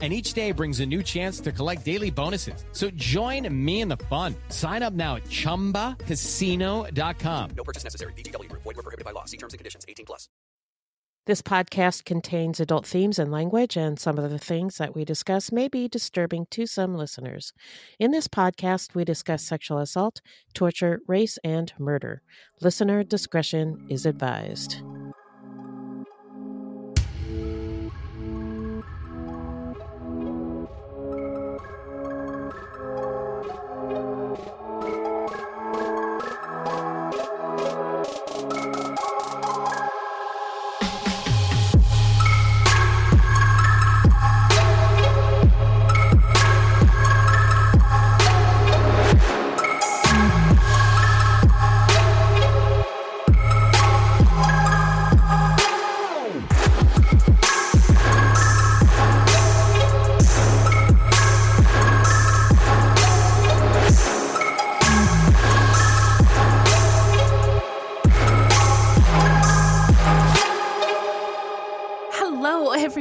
and each day brings a new chance to collect daily bonuses. So join me in the fun. Sign up now at ChumbaCasino.com. No purchase necessary. VGW. Void were prohibited by law. See terms and conditions. 18 plus. This podcast contains adult themes and language, and some of the things that we discuss may be disturbing to some listeners. In this podcast, we discuss sexual assault, torture, race, and murder. Listener discretion is advised.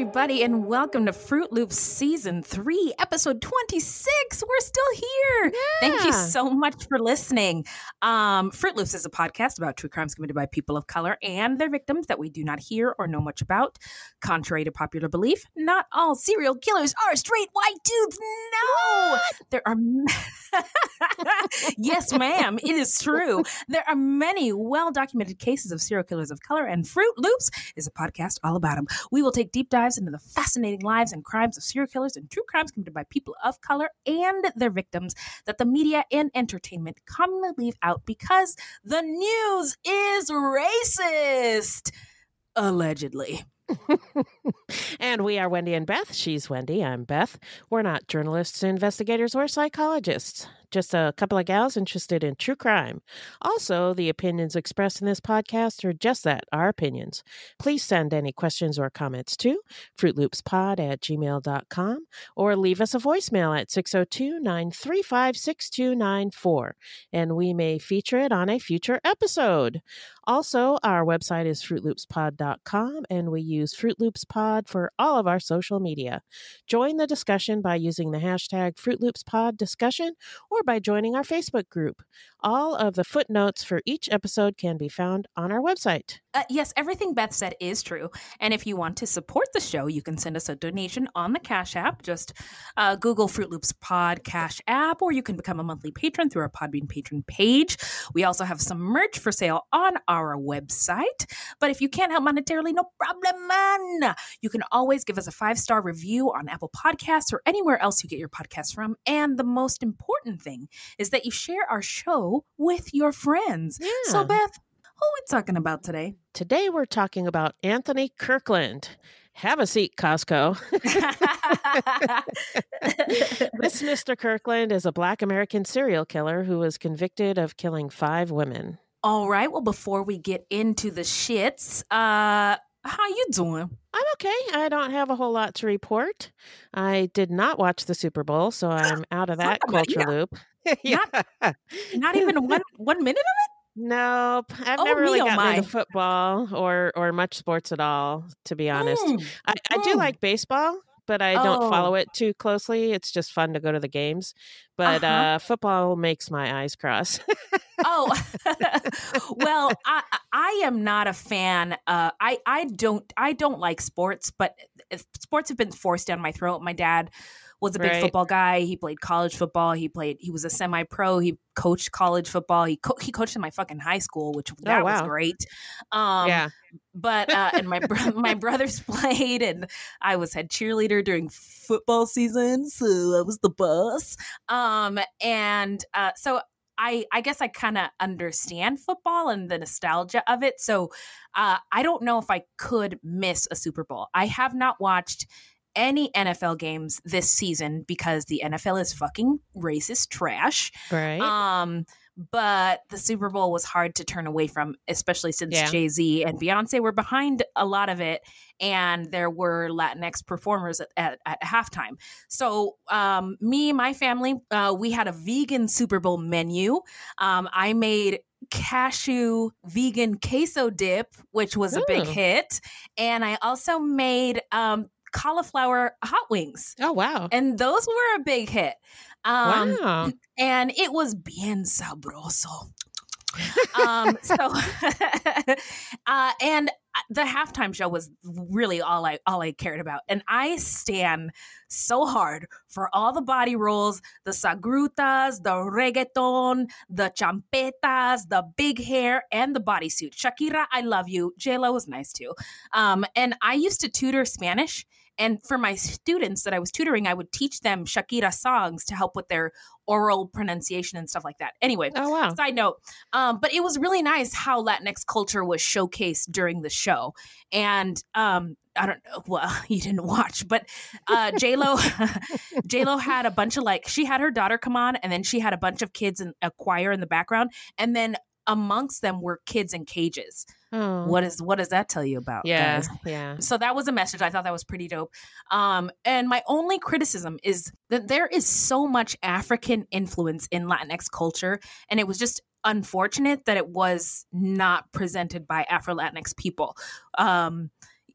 Everybody, and welcome to Fruit Loops Season 3, Episode 26. We're still here. Thank you so much for listening. Um, Fruit Loops is a podcast about true crimes committed by people of color and their victims that we do not hear or know much about. Contrary to popular belief, not all serial killers are straight white dudes. No! There are. yes, ma'am, it is true. There are many well documented cases of serial killers of color, and Fruit Loops is a podcast all about them. We will take deep dives into the fascinating lives and crimes of serial killers and true crimes committed by people of color and their victims that the media and entertainment commonly leave out because the news is racist. Allegedly. And we are Wendy and Beth. She's Wendy. I'm Beth. We're not journalists, investigators, or psychologists. Just a couple of gals interested in true crime. Also, the opinions expressed in this podcast are just that, our opinions. Please send any questions or comments to fruitloopspod at gmail.com or leave us a voicemail at 602 935 6294, and we may feature it on a future episode. Also, our website is fruitloopspod.com, and we use Fruit Loops Pod for all of our social media. Join the discussion by using the hashtag Fruit Loops Pod discussion or by joining our Facebook group. All of the footnotes for each episode can be found on our website. Uh, yes, everything Beth said is true. And if you want to support the show, you can send us a donation on the Cash App. Just uh, Google Fruit Loops Pod Cash App, or you can become a monthly patron through our Podbean patron page. We also have some merch for sale on our website. But if you can't help monetarily, no problem, man. You can always give us a five star review on Apple Podcasts or anywhere else you get your podcasts from. And the most important thing is that you share our show with your friends. Yeah. So, Beth, who are we talking about today? Today we're talking about Anthony Kirkland. Have a seat, Costco. this Mr. Kirkland is a black American serial killer who was convicted of killing five women. All right. Well, before we get into the shits, uh, how you doing? I'm okay. I don't have a whole lot to report. I did not watch the Super Bowl, so I'm out of that Son of a- culture yeah. loop. Not- Not even one one minute of it? Nope. I've Oh, never really oh, gotten my. into football or or much sports at all, to be honest. Mm. I, I do Mm. like baseball, but I don't Oh. follow it too closely. It's just fun to go to the games. But Uh-huh. uh, football makes my eyes cross. Oh, well, I I am not a fan. Uh, I I don't I don't like sports, but sports have been forced down my throat. My dad was a big Right. football guy. He played college football. He played. He was a semi pro. He coached college football. He co- he coached in my fucking high school, which that was wow. great. Um, yeah. but uh, and my bro- my brothers played, and I was head cheerleader during football season, so I was the boss. Um, and uh, so I I guess I kind of understand football and the nostalgia of it. So uh, I don't know if I could miss a Super Bowl. I have not watched any NFL games this season because the NFL is fucking racist trash. Right. Um, but the Super Bowl was hard to turn away from, especially since Yeah. Jay Z and Beyonce were behind a lot of it, and there were Latinx performers at, at, at halftime. So, um, me, my family, uh, we had a vegan Super Bowl menu. Um, I made cashew vegan queso dip, which was a big hit, and I also made um, cauliflower hot wings, Oh wow. and those were a big hit. Um, wow. and it was bien sabroso. um, so, uh, and the halftime show was really all I all I cared about, and I stand so hard for all the body rolls, the sagrutas, the reggaeton, the champetas, the big hair, and the bodysuit. Shakira, I love you. J Lo was nice too. Um, and I used to tutor Spanish. And for my students that I was tutoring, I would teach them Shakira songs to help with their oral pronunciation and stuff like that. Anyway, Oh wow. side note, um, but it was really nice how Latinx culture was showcased during the show. And um, I don't know, well, you didn't watch, but uh, J Lo, J Lo had a bunch of like she had her daughter come on, and then she had a bunch of kids in a choir in the background, and then amongst them were kids in cages. Oh. What is what does that tell you about? Yeah. guys? Yeah. So that was a message. I thought that was pretty dope. Um, and my only criticism is that there is so much African influence in Latinx culture, and it was just unfortunate that it was not presented by Afro Latinx people. Um,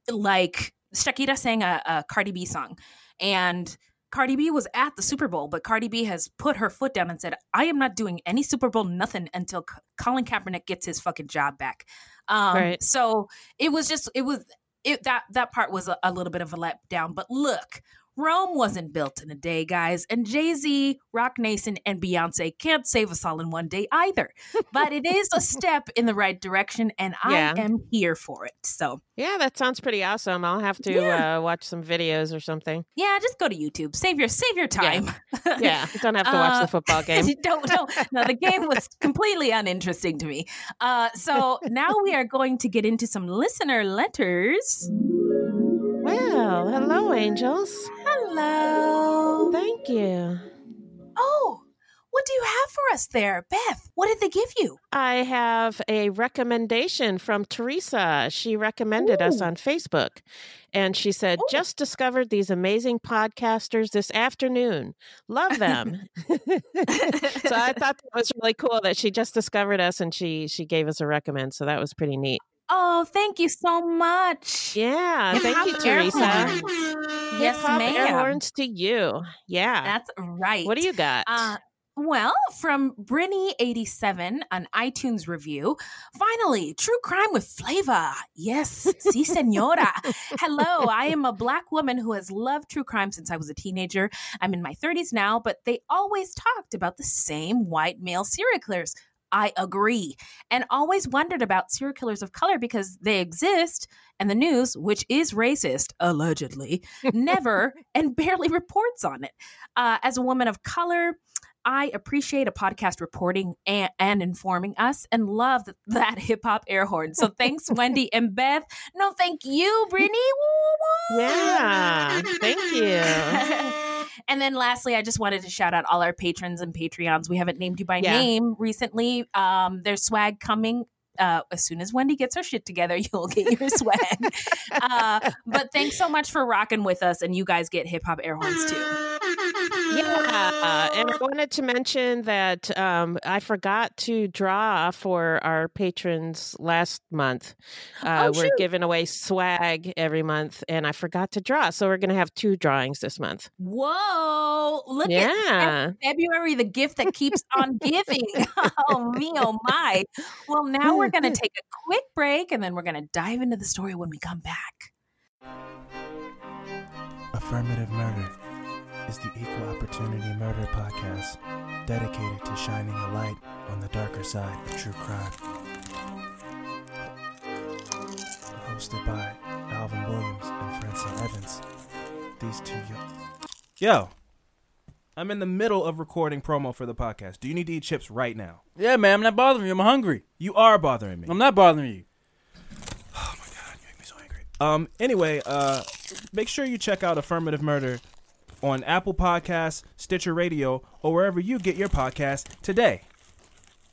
like Shakira sang a, a Cardi B song, and Cardi B was at the Super Bowl, but Cardi B has put her foot down and said, "I am not doing any Super Bowl nothing until C- Colin Kaepernick gets his fucking job back." Um, Right. So it was just it was it that that part was a, a little bit of a letdown. But look, Rome wasn't built in a day, guys, and Jay Z, Roc Nation, and Beyonce can't save us all in one day either. But it is a step in the right direction, and I Yeah. am here for it. So Yeah, that sounds pretty awesome. I'll have to Yeah. uh, watch some videos or something. yeah, just go to YouTube, save your save your time. Yeah, don't have to watch Uh, the football game. don't don't no the game was completely uninteresting to me uh so now we are going to get into some listener letters Well, hello, angels. hello Thank you. oh what do you have for us there beth what did they give you I have a recommendation from Teresa. She recommended us on Facebook. And she said, Ooh. just discovered these amazing podcasters this afternoon. Love them. so I thought that was really cool that she just discovered us and she she gave us a recommend. So that was pretty neat. Oh thank you so much Yeah. Thank you, Teresa. air Hip horns. yes hop air horns to you. Yeah. that's right what do you got? Uh, well, from Brinny87, an iTunes review. Finally, true crime with flavor. Yes, si, senora. Hello, I am a black woman who has loved true crime since I was a teenager. I'm in my 30s now, but they always talked about the same white male serial killers. I agree. And always wondered about serial killers of color because they exist, and the news, which is racist, allegedly, never and barely reports on it. Uh, as a woman of color, I appreciate a podcast reporting and, and informing us and love that, that hip hop air horn. So thanks, Wendy and Beth. No, thank you, Brittany. Woo, woo. yeah. Thank you. and then lastly, I just wanted to shout out all our patrons and Patreons. We haven't named you by Yeah. name recently. Um, there's swag coming. Uh, as soon as Wendy gets her shit together, you'll get your swag. uh, but thanks so much for rocking with us, and you guys get hip hop air horns too. Yeah, and I wanted to mention that um, I forgot to draw for our patrons last month. Uh, Oh, we're shoot. giving away swag every month, and I forgot to draw, so we're going to have two drawings this month. Whoa! Look at Yeah, February, the gift that keeps on giving. oh me, oh my. Well, now we're going to take a quick break, and then we're going to dive into the story when we come back. Affirmative Murder is the Equal Opportunity Murder podcast dedicated to shining a light on the darker side of true crime. Hosted by Alvin Williams and Francine Evans. These two young. Yo, I'm in the middle of recording promo for the podcast. Do you need to eat chips right now? Yeah, man, I'm not bothering you. I'm hungry. You are bothering me. I'm not bothering you. Oh my god, you make me so angry. Um. Anyway, uh, make sure you check out Affirmative Murder on Apple Podcasts, Stitcher Radio, or wherever you get your podcasts today.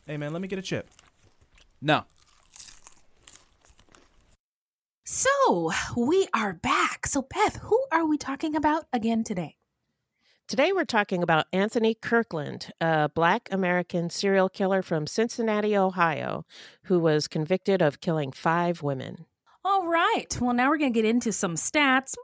Hey man, let me get a chip. No. So we are back. So Beth, who are we talking about again today? Today we're talking about Anthony Kirkland, a black American serial killer from Cincinnati, Ohio, who was convicted of killing five women. All right. Well, now we're going to get into some stats.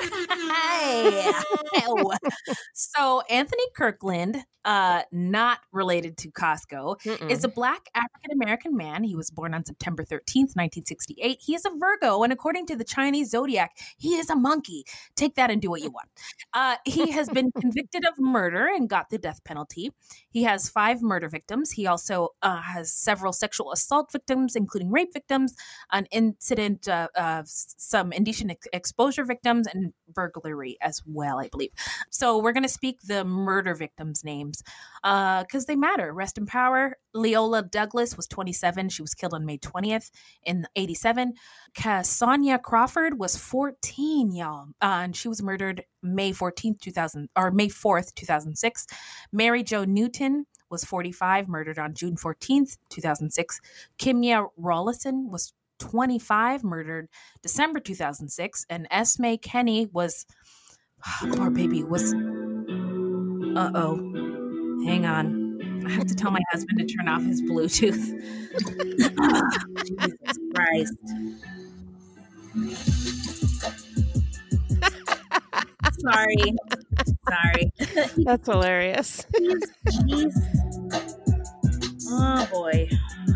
so, Anthony Kirkland, uh, not related to Costco, Mm-mm. is a black African American man. He was born on September 13th, 1968. He is a Virgo, and according to the Chinese zodiac, he is a monkey. Take that and do what you want. Uh, he has been convicted of murder and got the death penalty. He has five murder victims. He also uh, has several sexual assault victims, including rape victims, an incident uh, of some indecent ex- exposure victims, and burglary as well, I believe. So we're going to speak the murder victims' names because they matter. Rest in power. Leola Douglas was 27. She was killed on May 20th in 87. Sonia Crawford was 14, y'all, uh, and she was murdered May 14th, 2000 or May 4th, 2006. Mary Jo Newton was 45, murdered on June 14th, 2006. Kimya Rollison was 25, murdered December 2006, and Esme Kenney was poor baby was uh oh. Hang on. I have to tell my husband to turn off his Bluetooth. Jesus Christ. Sorry. Sorry. That's hilarious. Jeez. Oh boy.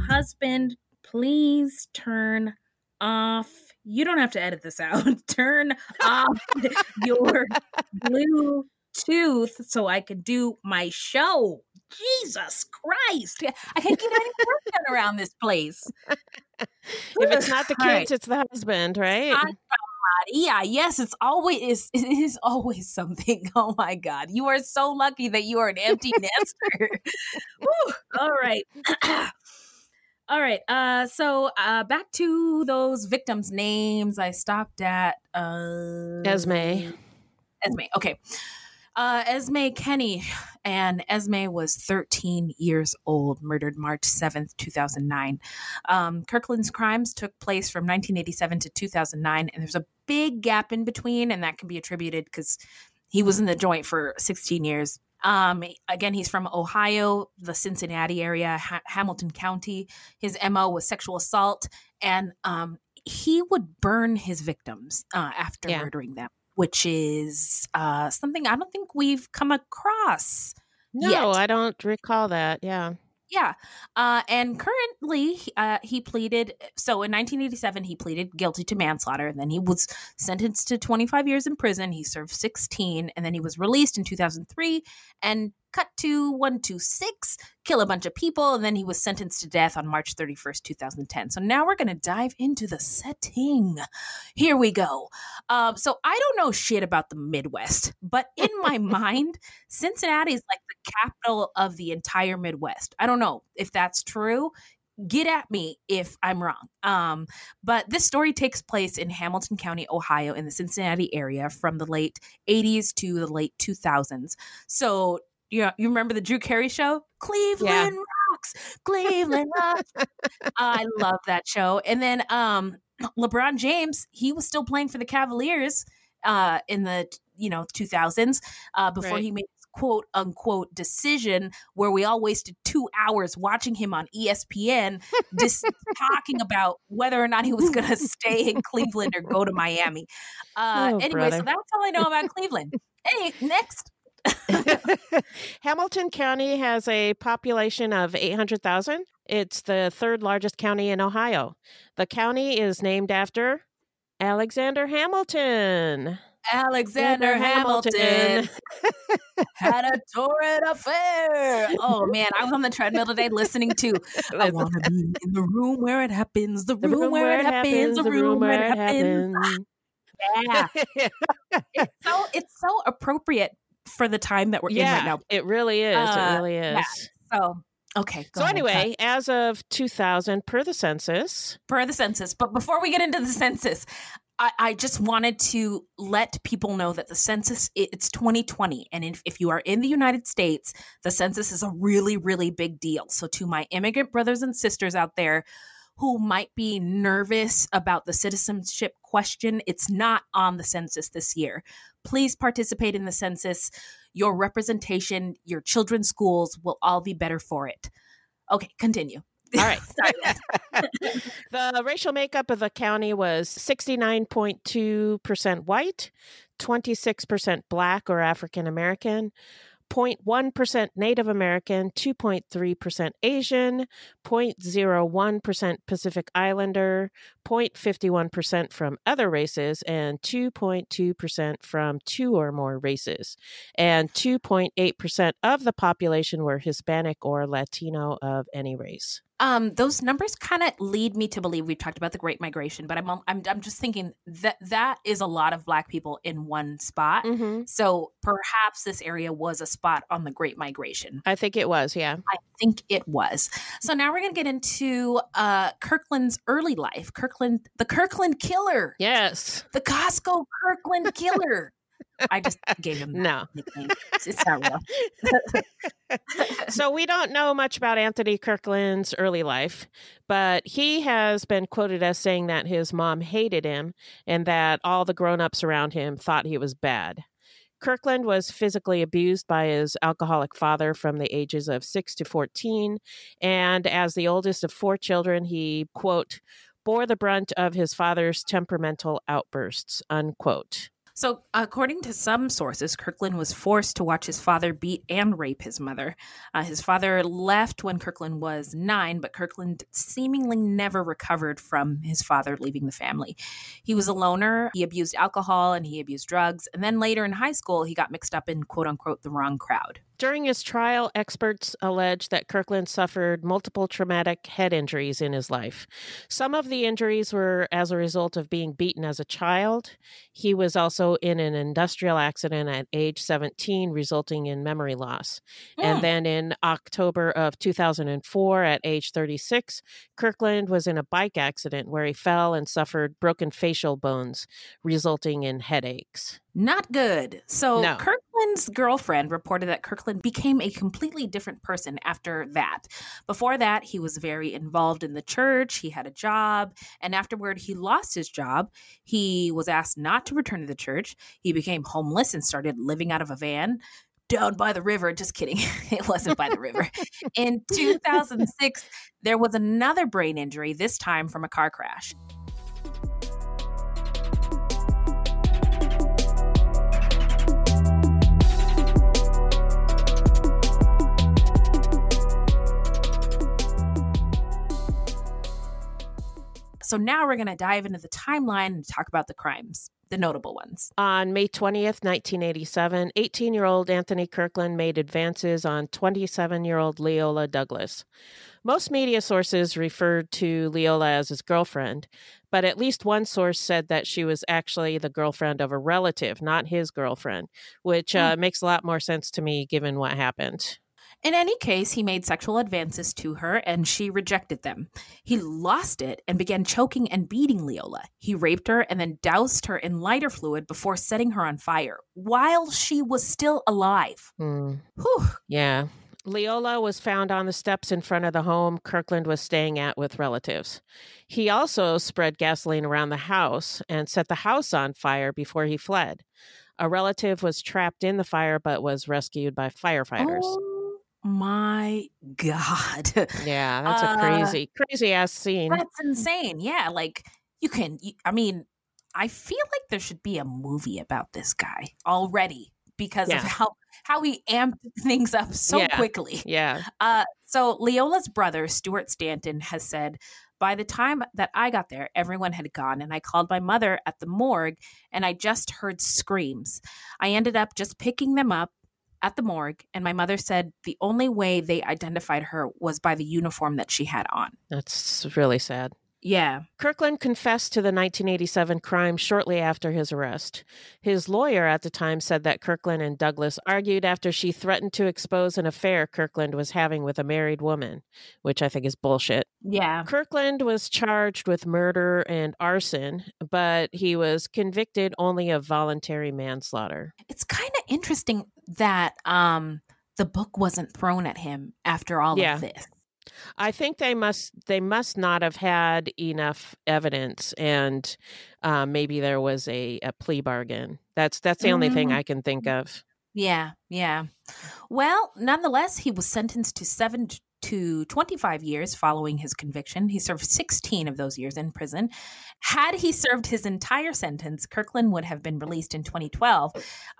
Husband, please turn off. You don't have to edit this out. turn off your Bluetooth so I can do my show. Jesus Christ. I can't get any work done around this place. if it's not the All right. kids, it's the husband, right? Hot Yeah, yes, it's always it is always something. Oh my god. You are so lucky that you are an empty nester. All right. All right. Uh so uh back to those victims' names. I stopped at uh Esme. Esme. Okay. Uh, Esme Kenney, and Esme was 13 years old, murdered March 7th, 2009. Um, Kirkland's crimes took place from 1987 to 2009, and there's a big gap in between, and that can be attributed because he was in the joint for 16 years. Um, again, he's from Ohio, the Cincinnati area, ha- Hamilton County. His MO was sexual assault, and um, he would burn his victims uh, after Yeah. murdering them, which is uh, something I don't think we've come across. No, yet. I don't recall that. Yeah. Yeah. Uh, and currently, uh, he pleaded. So in 1987, he pleaded guilty to manslaughter. And then he was sentenced to 25 years in prison. He served 16. And then he was released in 2003 and cut to 126, kill a bunch of people. And then he was sentenced to death on March 31st, 2010. So now we're going to dive into the setting. Here we go. Um, so I don't know shit about the Midwest, but in my mind, Cincinnati is like capital of the entire Midwest. I don't know if that's true. Get at me if I'm wrong. Um, but this story takes place in Hamilton County, Ohio, in the Cincinnati area from the late 80s to the late 2000s. So, you know, you remember the Drew Carey show? Cleveland rocks. Cleveland rocks. I love that show. And then um LeBron James, he was still playing for the Cavaliers uh in the you know 2000s uh before Right. he made quote unquote decision where we all wasted 2 hours watching him on ESPN just talking about whether or not he was going to stay in Cleveland or go to Miami. Uh Oh, anyway, so that's all I know about Cleveland. Hey, next. Hamilton County has a population of 800,000. It's the third largest county in Ohio. The county is named after Alexander Hamilton. Alexander Hamilton had a torrid affair. Oh man, I was on the treadmill today listening to I wanna be in the room where it happens, the, The room, where it happens, the room where it happens. Yeah. It's so it's so appropriate for the time that we're in right now. it really is. Uh, it really is. yeah. So Okay. So ahead, anyway, as of 2000, per the census, per the census. But before we get into the census, I, I just wanted to let people know that the census it's 2020, and if, if you are in the United States, the census is a really really big deal. So to my immigrant brothers and sisters out there who might be nervous about the citizenship question, it's not on the census this year. Please participate in the census. Your representation, your children's schools will all be better for it. Okay, continue. All right. The racial makeup of the county was 69.2% white, 26% black or African American, 0.1% Native American, 2.3% Asian, 0.01% Pacific Islander, 0.51% from other races, and 2.2% from two or more races. And 2.8% of the population were Hispanic or Latino of any race. Um those numbers kind of lead me to believe we've talked about the great migration but i'm i'm i'm just thinking that that is a lot of black people in one spot Mm-hmm. so perhaps this area was a spot on the great migration I think it was, yeah. i think it was so now we're going to get into uh kirkland's early life kirkland the kirkland killer Yes. the costco kirkland killer i just gave him No. it's not real so we don't know much about Anthony Kirkland's early life, but he has been quoted as saying that his mom hated him and that all the grown-ups around him thought he was bad. Kirkland was physically abused by his alcoholic father from the ages of 6 to 14 and as the oldest of four children he quote bore the brunt of his father's temperamental outbursts unquote. So, according to some sources, Kirkland was forced to watch his father beat and rape his mother. Uh, his father left when Kirkland was nine, but Kirkland seemingly never recovered from his father leaving the family. He was a loner, he abused alcohol, and he abused drugs. And then later in high school, he got mixed up in quote unquote the wrong crowd. During his trial, experts allege that Kirkland suffered multiple traumatic head injuries in his life. Some of the injuries were as a result of being beaten as a child. He was also in an industrial accident at age 17, resulting in memory loss. Hmm. And then in October of 2004, at age 36, Kirkland was in a bike accident where he fell and suffered broken facial bones, resulting in headaches. Not good. So No. Kirkland's girlfriend reported that Kirkland became a completely different person after that. Before that, he was very involved in the church, he had a job, and afterward he lost his job. He was asked not to return to the church. He became homeless and started living out of a van down by the river. Just kidding. it wasn't by the river. In 2006, there was another brain injury, this time from a car crash. So now we're going to dive into the timeline and talk about the crimes, the notable ones. On May 20th, 1987, 18 year old Anthony Kirkland made advances on 27 year old Leola Douglas. Most media sources referred to Leola as his girlfriend, but at least one source said that she was actually the girlfriend of a relative, not his girlfriend, which uh, makes a lot more sense to me given what happened. In any case, he made sexual advances to her and she rejected them. He lost it and began choking and beating Leola. He raped her and then doused her in lighter fluid before setting her on fire while she was still alive. Hmm. Whew. Yeah. Leola was found on the steps in front of the home Kirkland was staying at with relatives. He also spread gasoline around the house and set the house on fire before he fled. A relative was trapped in the fire but was rescued by firefighters. Oh my God. Yeah, that's Uh, a crazy, crazy ass scene. That's insane. Yeah, like you can, you, I mean, I feel like there should be a movie about this guy already because Yeah. of how how he amped things up so Yeah. quickly. Yeah. Uh, so Leola's brother, Stuart Stanton, has said, by the time that I got there, everyone had gone, and I called my mother at the morgue, and I just heard screams. I ended up just picking them up at the morgue, and my mother said the only way they identified her was by the uniform that she had on. That's really sad. Yeah. Kirkland confessed to the 1987 crime shortly after his arrest. His lawyer at the time said that Kirkland and Douglas argued after she threatened to expose an affair Kirkland was having with a married woman, which I think is bullshit. Yeah. Kirkland was charged with murder and arson, but he was convicted only of voluntary manslaughter. It's kind of interesting that um the book wasn't thrown at him after all Yeah. of this. I think they must they must not have had enough evidence, and uh, maybe there was a, a plea bargain. That's that's the only thing Mm. I can think of. Yeah, yeah. Well, nonetheless, he was sentenced to seven to 25 years following his conviction. He served 16 of those years in prison. Had he served his entire sentence, Kirkland would have been released in 2012.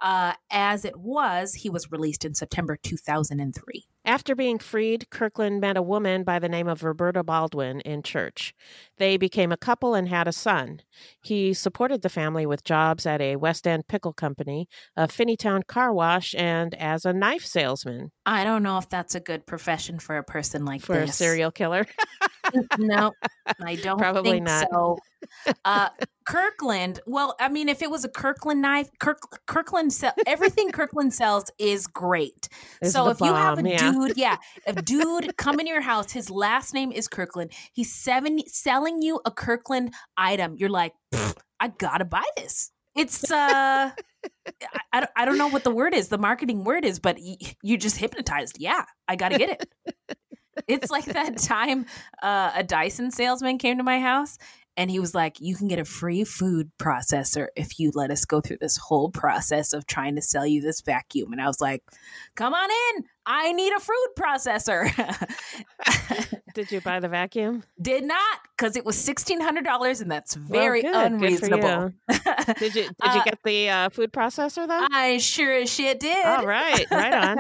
Uh, as it was, he was released in September 2003. After being freed, Kirkland met a woman by the name of Roberta Baldwin in church. They became a couple and had a son. He supported the family with jobs at a West End pickle company, a Finneytown car wash, and as a knife salesman I don't know if that's a good profession for a person like for this. a serial killer. no, I don't Probably think not. so. Uh, Kirkland. Well, I mean, if it was a Kirkland knife, Kirk, Kirkland sell everything Kirkland sells is great. Is so if you have a bomb, yeah. dude, yeah, a dude come in your house, his last name is Kirkland. He's seven selling you a Kirkland item. You're like, I gotta buy this. It's uh. I, I don't- I don't know what the word is, the marketing word is, but y- you just hypnotized. Yeah, I got to get it. it's like that time uh, a Dyson salesman came to my house and he was like, You can get a free food processor if you let us go through this whole process of trying to sell you this vacuum. And I was like, Come on in. I need a food processor. Did you buy the vacuum? Did not, because it was $1,600 and that's Well, very good. Good unreasonable. Did you did Uh, you get the uh, food processor though? I sure as shit did. All right, right on.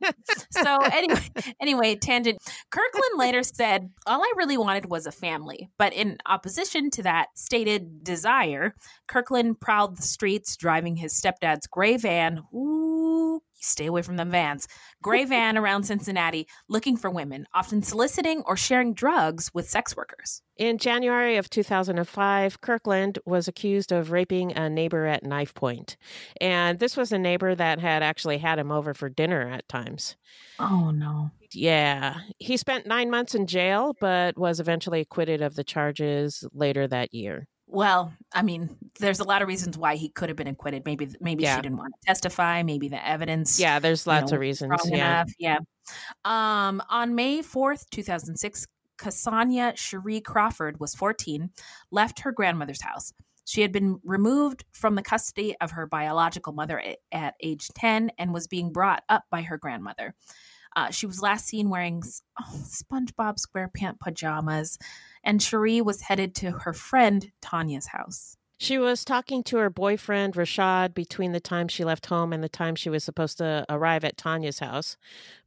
so anyway, anyway, tangent. Kirkland later said, "All I really wanted was a family." But in opposition to that stated desire, Kirkland prowled the streets, driving his stepdad's gray van. Ooh, stay away from them vans. Gray van around Cincinnati, looking for women, often soliciting or sharing drugs with sex workers. In January of 2005, Kirkland was accused of raping a neighbor at knife point. And this was a neighbor that had actually had him over for dinner at times. Oh no. Yeah. He spent nine months in jail, but was eventually acquitted of the charges later that year. Well, I mean, there's a lot of reasons why he could have been acquitted. Maybe, maybe Yeah. she didn't want to testify. Maybe the evidence. Yeah, there's you lots know, of reasons. Yeah. enough. Yeah. Um, on May 4th, 2006, Casonya Cherie Crawford was 14, left her grandmother's house. She had been removed from the custody of her biological mother at age 10 and was being brought up by her grandmother. Uh, she was last seen wearing oh, SpongeBob SquarePants pajamas, and Cherie was headed to her friend Tanya's house. She was talking to her boyfriend, Rashad, between the time she left home and the time she was supposed to arrive at Tanya's house,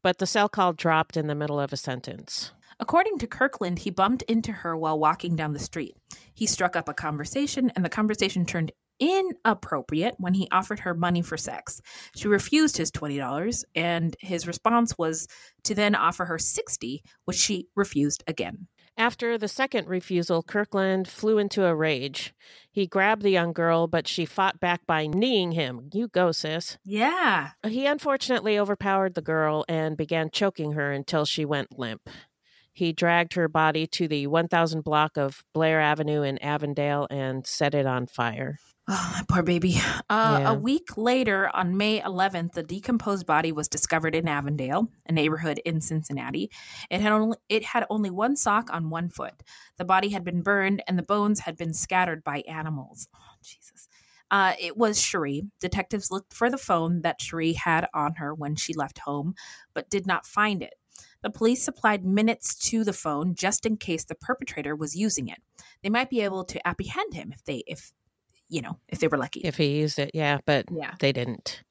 but the cell call dropped in the middle of a sentence. According to Kirkland, he bumped into her while walking down the street. He struck up a conversation, and the conversation turned inappropriate when he offered her money for sex. She refused his $20, and his response was to then offer her 60, which she refused again. After the second refusal, Kirkland flew into a rage. He grabbed the young girl, but she fought back by kneeing him. You go, sis. Yeah. He unfortunately overpowered the girl and began choking her until she went limp. He dragged her body to the 1000 block of Blair Avenue in Avondale and set it on fire. Oh, that poor baby. Uh, Yeah. A week later, on May 11th, the decomposed body was discovered in Avondale, a neighborhood in Cincinnati. It had only it had only one sock on one foot. The body had been burned, and the bones had been scattered by animals. Oh, Jesus. Uh, it was Cherie. Detectives looked for the phone that Cherie had on her when she left home, but did not find it. The police supplied minutes to the phone just in case the perpetrator was using it. They might be able to apprehend him if they if you know if they were lucky. If he used it, yeah, but Yeah. they didn't.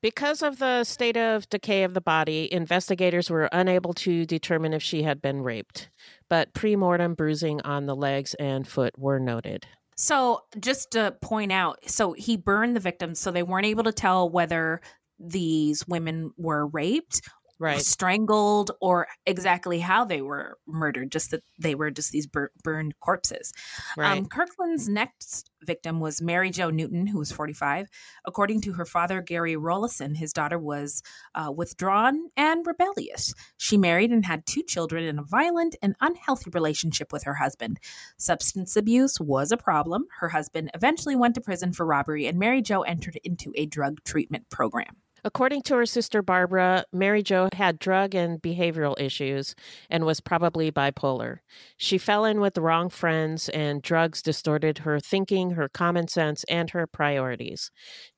Because of the state of decay of the body, investigators were unable to determine if she had been raped, but pre-mortem bruising on the legs and foot were noted. So, just to point out, so he burned the victims, so they weren't able to tell whether these women were raped Right. strangled or exactly how they were murdered, just that they were just these bur- burned corpses. Right. Um, Kirkland's next victim was Mary Jo Newton, who was 45. According to her father, Gary Rollison, his daughter was uh, withdrawn and rebellious. She married and had two children in a violent and unhealthy relationship with her husband. Substance abuse was a problem. Her husband eventually went to prison for robbery, and Mary Jo entered into a drug treatment program. According to her sister Barbara, Mary Jo had drug and behavioral issues and was probably bipolar. She fell in with the wrong friends, and drugs distorted her thinking, her common sense, and her priorities.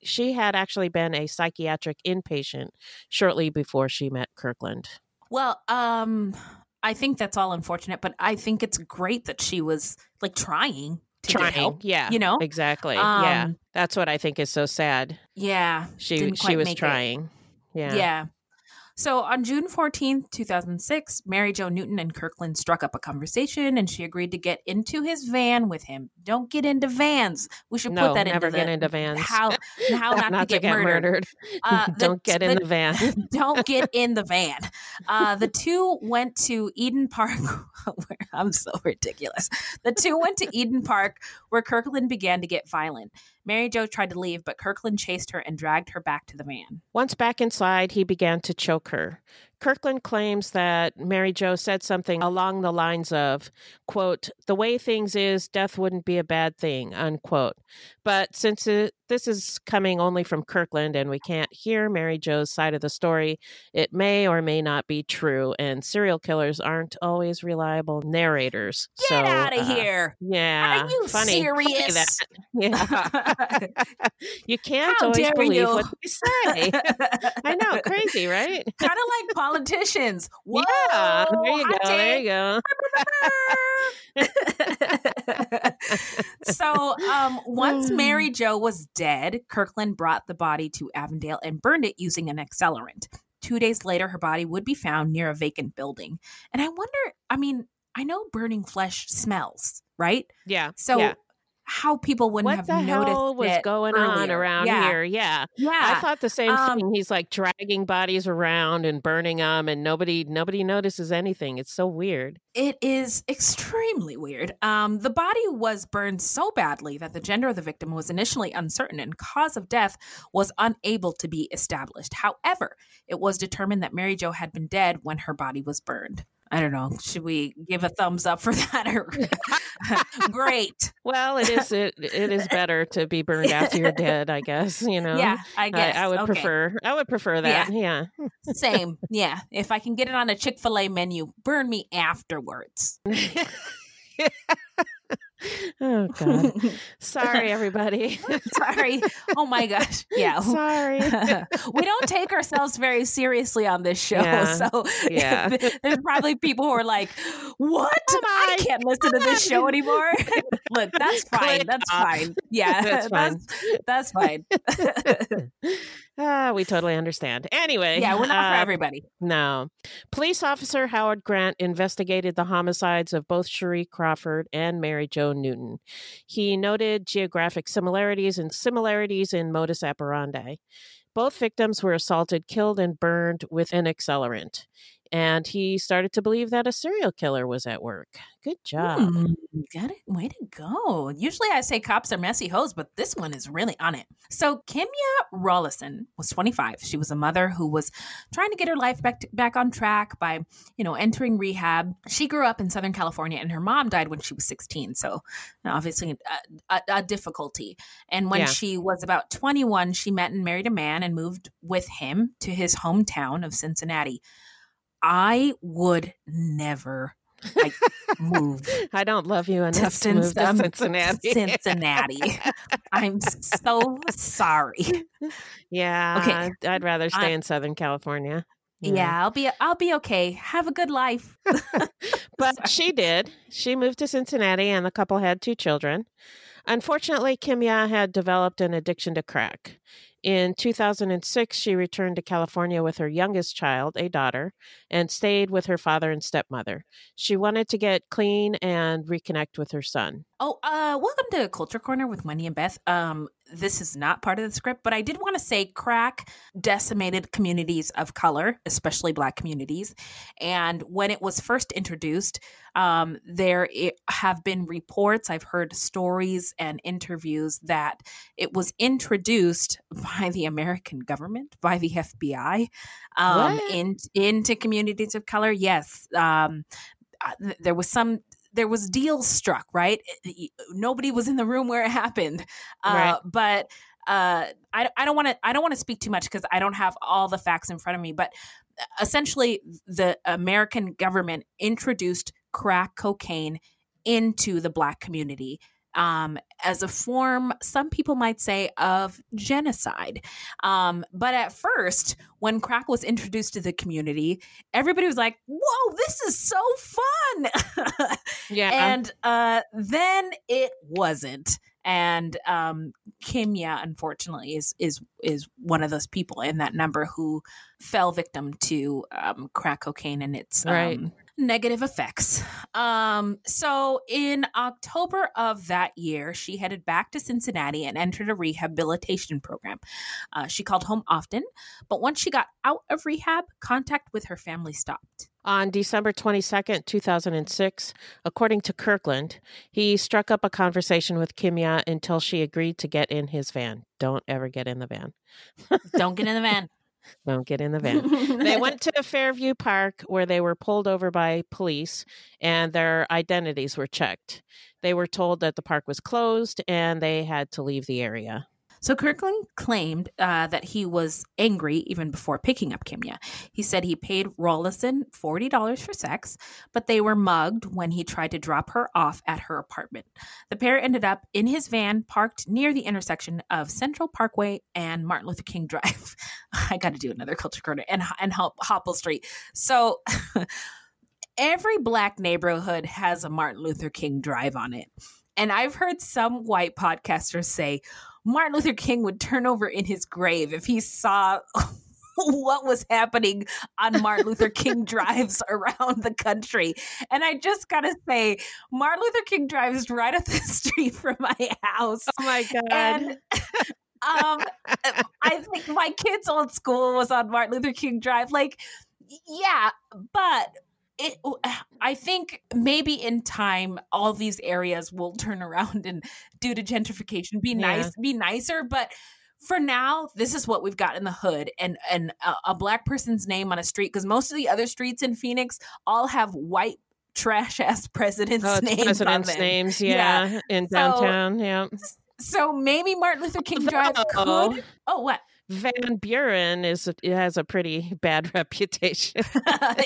She had actually been a psychiatric inpatient shortly before she met Kirkland. Well, um, I think that's all unfortunate, but I think it's great that she was like trying Trying, help. yeah, you know? exactly, yeah. Um, That's what I think is so sad. Yeah, She she was make it. trying, yeah. Yeah. So on June 14th, 2006, Mary Jo Newton and Kirkland struck up a conversation and she agreed to get into his van with him. Don't get into vans. We should No, put that never into get the, into vans. How, how not, to get, murdered. Uh, Don't get in the- the van. Don't get in the van. Uh, the two went to Eden Park. where, I'm so ridiculous. The two went to Eden Park where Kirkland began to get violent. Mary Jo tried to leave, but Kirkland chased her and dragged her back to the van. Once back inside, he began to choke her. Kirkland claims that Mary Jo said something along the lines of, quote, the way things is, death wouldn't be a bad thing, unquote. But since it, this is coming only from Kirkland and we can't hear Mary Jo's side of the story, it may or may not be true, and serial killers aren't always reliable narrators. Get so, out of uh, here. Yeah. Are you funny, funny serious? that- yeah. you can't How always believe you. what they say. I know, crazy, right? kind of like politicians. Whoa, yeah, there you go. There you go. so, um, once Mary Jo was dead, Kirkland brought the body to Avondale and burned it using an accelerant. Two days later, her body would be found near a vacant building. And I wonder, I mean, I know burning flesh smells, right? Yeah. So, yeah. How people wouldn't what have the noticed hell was going on around Yeah. here? Yeah. Yeah, I thought the same Um, thing. He's like dragging bodies around and burning them, and nobody nobody notices anything. It's so weird. It is extremely weird. Um, the body was burned so badly that the gender of the victim was initially uncertain and cause of death was unable to be established. However, it was determined that Mary Jo had been dead when her body was burned. I don't know. Should we give a thumbs up for that? Or great. Well, it is it, it is better to be burned after you're dead. I guess you know. Yeah, I guess. I, I would Okay. prefer. I would prefer that. Yeah. Same. Yeah. If I can get it on a Chick fil A menu, burn me afterwards. oh God. Sorry, everybody. Sorry. Oh my gosh. Yeah. Sorry. we don't take ourselves very seriously on this show. Yeah. So Yeah. there's probably people who are like, What? Come I can't listen to this show anymore. Look, that's fine. Click That's off. fine. Yeah. That's fine. That's, that's fine. Ah, we totally understand. Anyway, yeah, we're not for uh, everybody. No. Police officer Howard Grant investigated the homicides of both Cherie Crawford and Mary Jo Newton. He noted geographic similarities and similarities in modus operandi. Both victims were assaulted, killed, and burned with an accelerant. And he started to believe that a serial killer was at work. Good job. Hmm, got it. Way to go. Usually I say cops are messy hoes, but this one is really on it. So Kimya Rollison was 25. She was a mother who was trying to get her life back back on track by, you know, entering rehab. She grew up in Southern California and her mom died when she was 16. So obviously a, a, a difficulty. And when Yeah. she was about 21, she met and married a man and moved with him to his hometown of Cincinnati. I would never like move I don't love you to, enough to, move to Cincin- Cincinnati. Cincinnati. I'm so sorry. yeah. Okay. I'd, I'd rather stay I- in Southern California. Yeah. I'll be I'll be okay. Have a good life. But she did. She moved to Cincinnati and the couple had two children. Unfortunately, Kimya had developed an addiction to crack. In 2006, she returned to California with her youngest child, a daughter, and stayed with her father and stepmother. She wanted to get clean and reconnect with her son. Oh, uh, welcome to Culture Corner with Wendy and Beth. Um, this is not part of the script, but I did want to say crack decimated communities of color, especially black communities. And when it was first introduced, um, there i- have been reports, I've heard stories and interviews that it was introduced by the American government, by the FBI, um, in, into communities of color. Yes. Um, uh, th- there was some there was deals struck right nobody was in the room where it happened uh, Right. but uh, I, I don't want to I don't want to speak too much because I don't have all the facts in front of me. But uh, essentially, the American government introduced crack cocaine into the black community um, as a form, some people might say, of genocide. Um, but at first, when crack was introduced to the community, everybody was like, "Whoa, this is so fun!" Yeah. and uh, then it wasn't. And um, Kimya, unfortunately, is is is one of those people in that number who fell victim to um, crack cocaine and its um, Right. Negative effects. Um, so in October of that year, she headed back to Cincinnati and entered a rehabilitation program. Uh, she called home often, but once she got out of rehab, contact with her family stopped. On December 22nd, 2006, according to Kirkland, he struck up a conversation with Kimya until she agreed to get in his van. Don't ever get in the van. Don't get in the van. Don't get in the van. they went to Fairview Park where they were pulled over by police and their identities were checked. They were told that the park was closed and they had to leave the area. So Kirkland claimed uh, that he was angry even before picking up Kimya. He said he paid Rollison $40 for sex, but they were mugged when he tried to drop her off at her apartment. The pair ended up in his van parked near the intersection of Central Parkway and Martin Luther King Drive. I got to do another culture corner and and Hop- Hopple Street. So every black neighborhood has a Martin Luther King Drive on it. And I've heard some white podcasters say Martin Luther King would turn over in his grave if he saw what was happening on Martin Luther King drives around the country. And I just got to say, Martin Luther King drives right up the street from my house. Oh my God. And um, I think my kids' old school was on Martin Luther King Drive. Like, yeah, but it. Uh, I think maybe in time, all these areas will turn around and, due to gentrification, be Yeah. nice, be nicer. But for now, this is what we've got in the hood, and and a, a black person's name on a street because most of the other streets in Phoenix all have white trash ass presidents' Oh, names presidents' on them. names, Yeah. yeah, in So- downtown, yeah. So maybe Martin Luther King Drive could. Oh, oh what? Van Buren is it has a pretty bad reputation.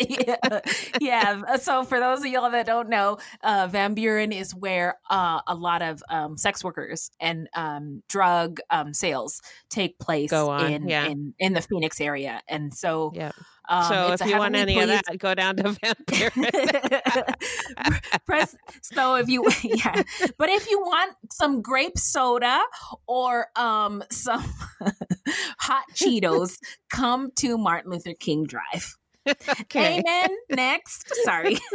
yeah. yeah. Uh, So for those of y'all that don't know, uh, Van Buren is where uh, a lot of um, sex workers and um, drug um, sales take place in, yeah. in in the Phoenix area, and so yeah. Um, so if you want any of that, go down to Van Buren. press so if you yeah. But if you want some grape soda or um some hot cheetos come to martin luther king drive okay. amen next sorry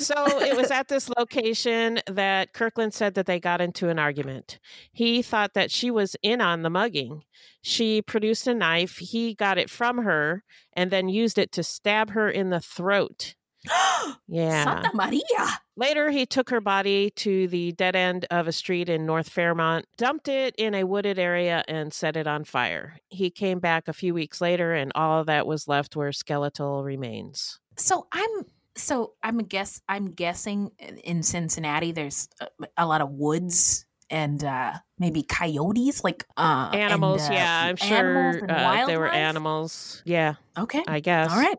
So it was at this location that Kirkland said that they got into an argument. He thought that she was in on the mugging. She produced a knife. He got it from her and then used it to stab her in the throat. Yeah. santa maria Later, he took her body to the dead end of a street in North Fairmount, dumped it in a wooded area, and set it on fire. He came back a few weeks later, and all that was left were skeletal remains. so i'm so i'm a guess i'm guessing in cincinnati there's a, a lot of woods and uh maybe coyotes like uh and, Animals, uh, yeah, I'm sure and uh, there were animals. Yeah, okay I guess. All right.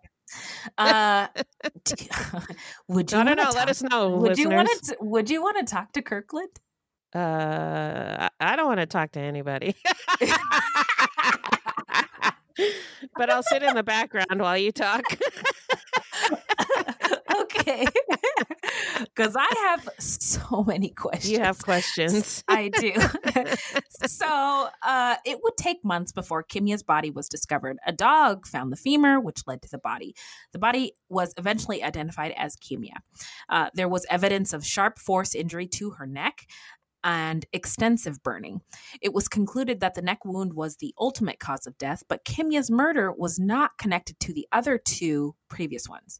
Uh, would you? I don't wanna know. Let talk- us know, Would you want to? Would you want to talk to Kirkland? Uh, I don't want to talk to anybody. but I'll sit in the background while you talk. Okay. Because I have so many questions. You have questions. I do. so uh, it would take months before Kimya's body was discovered. A dog found the femur, which led to the body. The body was eventually identified as Kimya. Uh, there was evidence of sharp force injury to her neck and extensive burning. It was concluded that the neck wound was the ultimate cause of death, but Kimya's murder was not connected to the other two previous ones.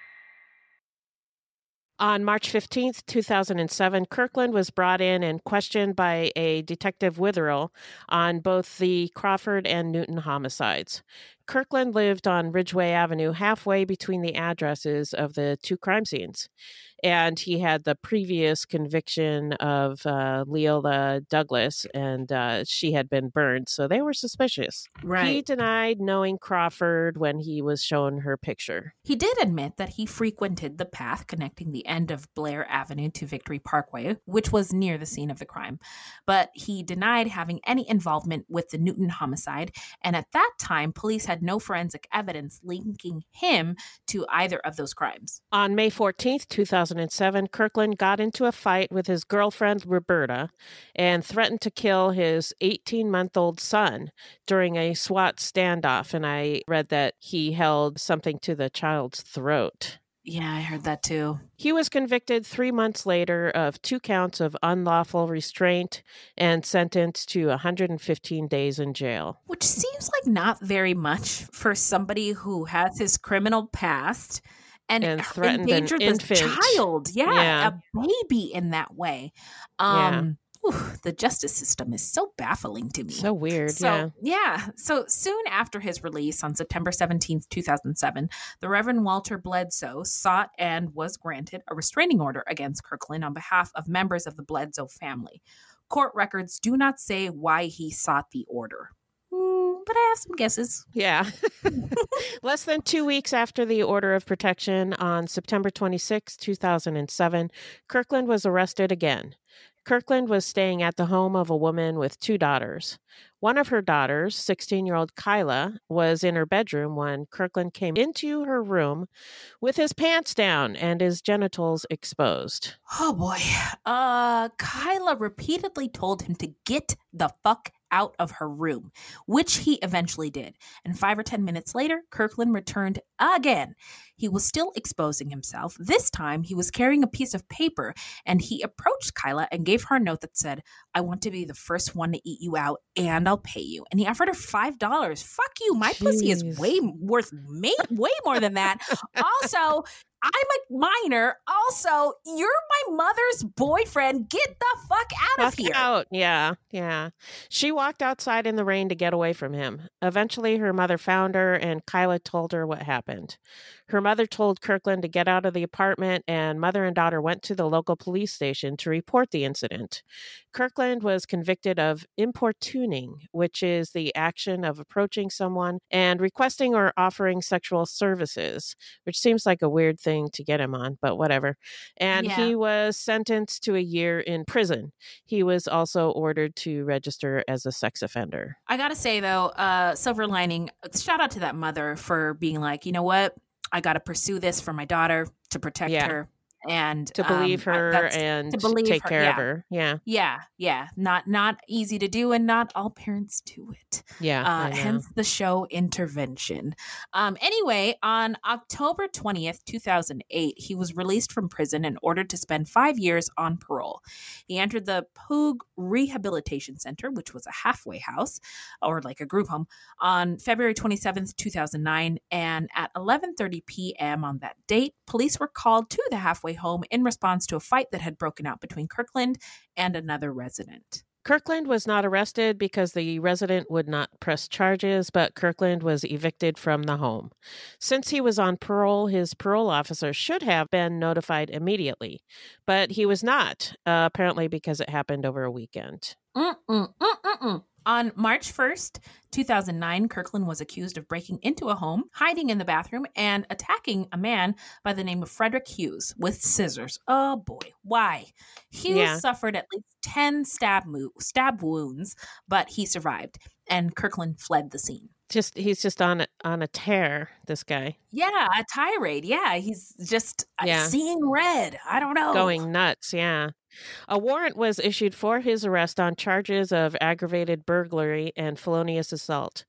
On March 15th, 2007, Kirkland was brought in and questioned by a Detective Witherell on both the Crawford and Newton homicides. Kirkland lived on Ridgeway Avenue, halfway between the addresses of the two crime scenes. And he had the previous conviction of uh, Leola Douglas, and uh, she had been burned. So they were suspicious. Right. He denied knowing Crawford when he was shown her picture. He did admit that he frequented the path connecting the end of Blair Avenue to Victory Parkway, which was near the scene of the crime. But he denied having any involvement with the Newton homicide, and at that time, police had no forensic evidence linking him to either of those crimes. On May 14th, 2007, Kirkland got into a fight with his girlfriend, Roberta, and threatened to kill his 18 month old son during a SWAT standoff. And I read that he held something to the child's throat. Yeah, I heard that too. He was convicted three months later of two counts of unlawful restraint and sentenced to 115 days in jail. Which seems like not very much for somebody who has his criminal past and, And threatened an endangered this child. Yeah, Yeah. a baby in that way. Um, whew, the justice system is so baffling to me. So weird. So, yeah. yeah. So soon after his release on September 17th, 2007, the Reverend Walter Bledsoe sought and was granted a restraining order against Kirkland on behalf of members of the Bledsoe family. Court records do not say why he sought the order, but I have some guesses. Yeah. Less than two weeks after the order of protection on September 26, 2007, Kirkland was arrested again. Kirkland was staying at the home of a woman with two daughters. One of her daughters, 16 year old Kyla, was in her bedroom when Kirkland came into her room with his pants down and his genitals exposed. Oh boy. Uh Kyla repeatedly told him to get the fuck out of her room, which he eventually did. And five or 10 minutes later, Kirkland returned again. He was still exposing himself. This time, he was carrying a piece of paper and he approached Kyla and gave her a note that said, I want to be the first one to eat you out and I'll pay you. And he offered her $5. Fuck you. My pussy is way worth ma- way more than that. also, I'm a minor. Also, you're my mother's boyfriend. Get the fuck out of here. out. Yeah, yeah. She walked outside in the rain to get away from him. Eventually, her mother found her, and Kyla told her what happened. Her mother told Kirkland to get out of the apartment, and mother and daughter went to the local police station to report the incident. Kirkland was convicted of importuning, which is the action of approaching someone and requesting or offering sexual services, which seems like a weird thing to get him on, but whatever. And Yeah. he was sentenced to a year in prison. He was also ordered to register as a sex offender. I gotta say though, uh, silver lining. Shout out to that mother for being like, you know what, I gotta pursue this for my daughter to protect Yeah. her and To believe um, her and to believe take her, care yeah. of her. Yeah. Yeah, yeah, not not easy to do, and not all parents do it. Yeah. Uh, hence the show intervention. Um, anyway, on October 20th, 2008, he was released from prison and ordered to spend five years on parole. He entered the Poog Rehabilitation Center, which was a halfway house or like a group home, on February 27th, 2009. And at 11:30 p.m. on that date, police were called to the halfway home in response to a fight that had broken out between Kirkland and another resident. Kirkland was not arrested because the resident would not press charges, but Kirkland was evicted from the home. Since he was on parole, his parole officer should have been notified immediately, but he was not, uh, apparently because it happened over a weekend. Mm-mm, mm-mm-mm. On March 1st, 2009, Kirkland was accused of breaking into a home, hiding in the bathroom, and attacking a man by the name of Frederick Hughes with scissors. Oh boy, why? Hughes Yeah. suffered at least 10 stab, mo- stab wounds, but he survived, and Kirkland fled the scene. Just he's just on a, on a tear. This guy Yeah, a tirade. Yeah, he's just uh, Yeah. seeing red. I don't know. going nuts. Yeah. A warrant was issued for his arrest on charges of aggravated burglary and felonious assault.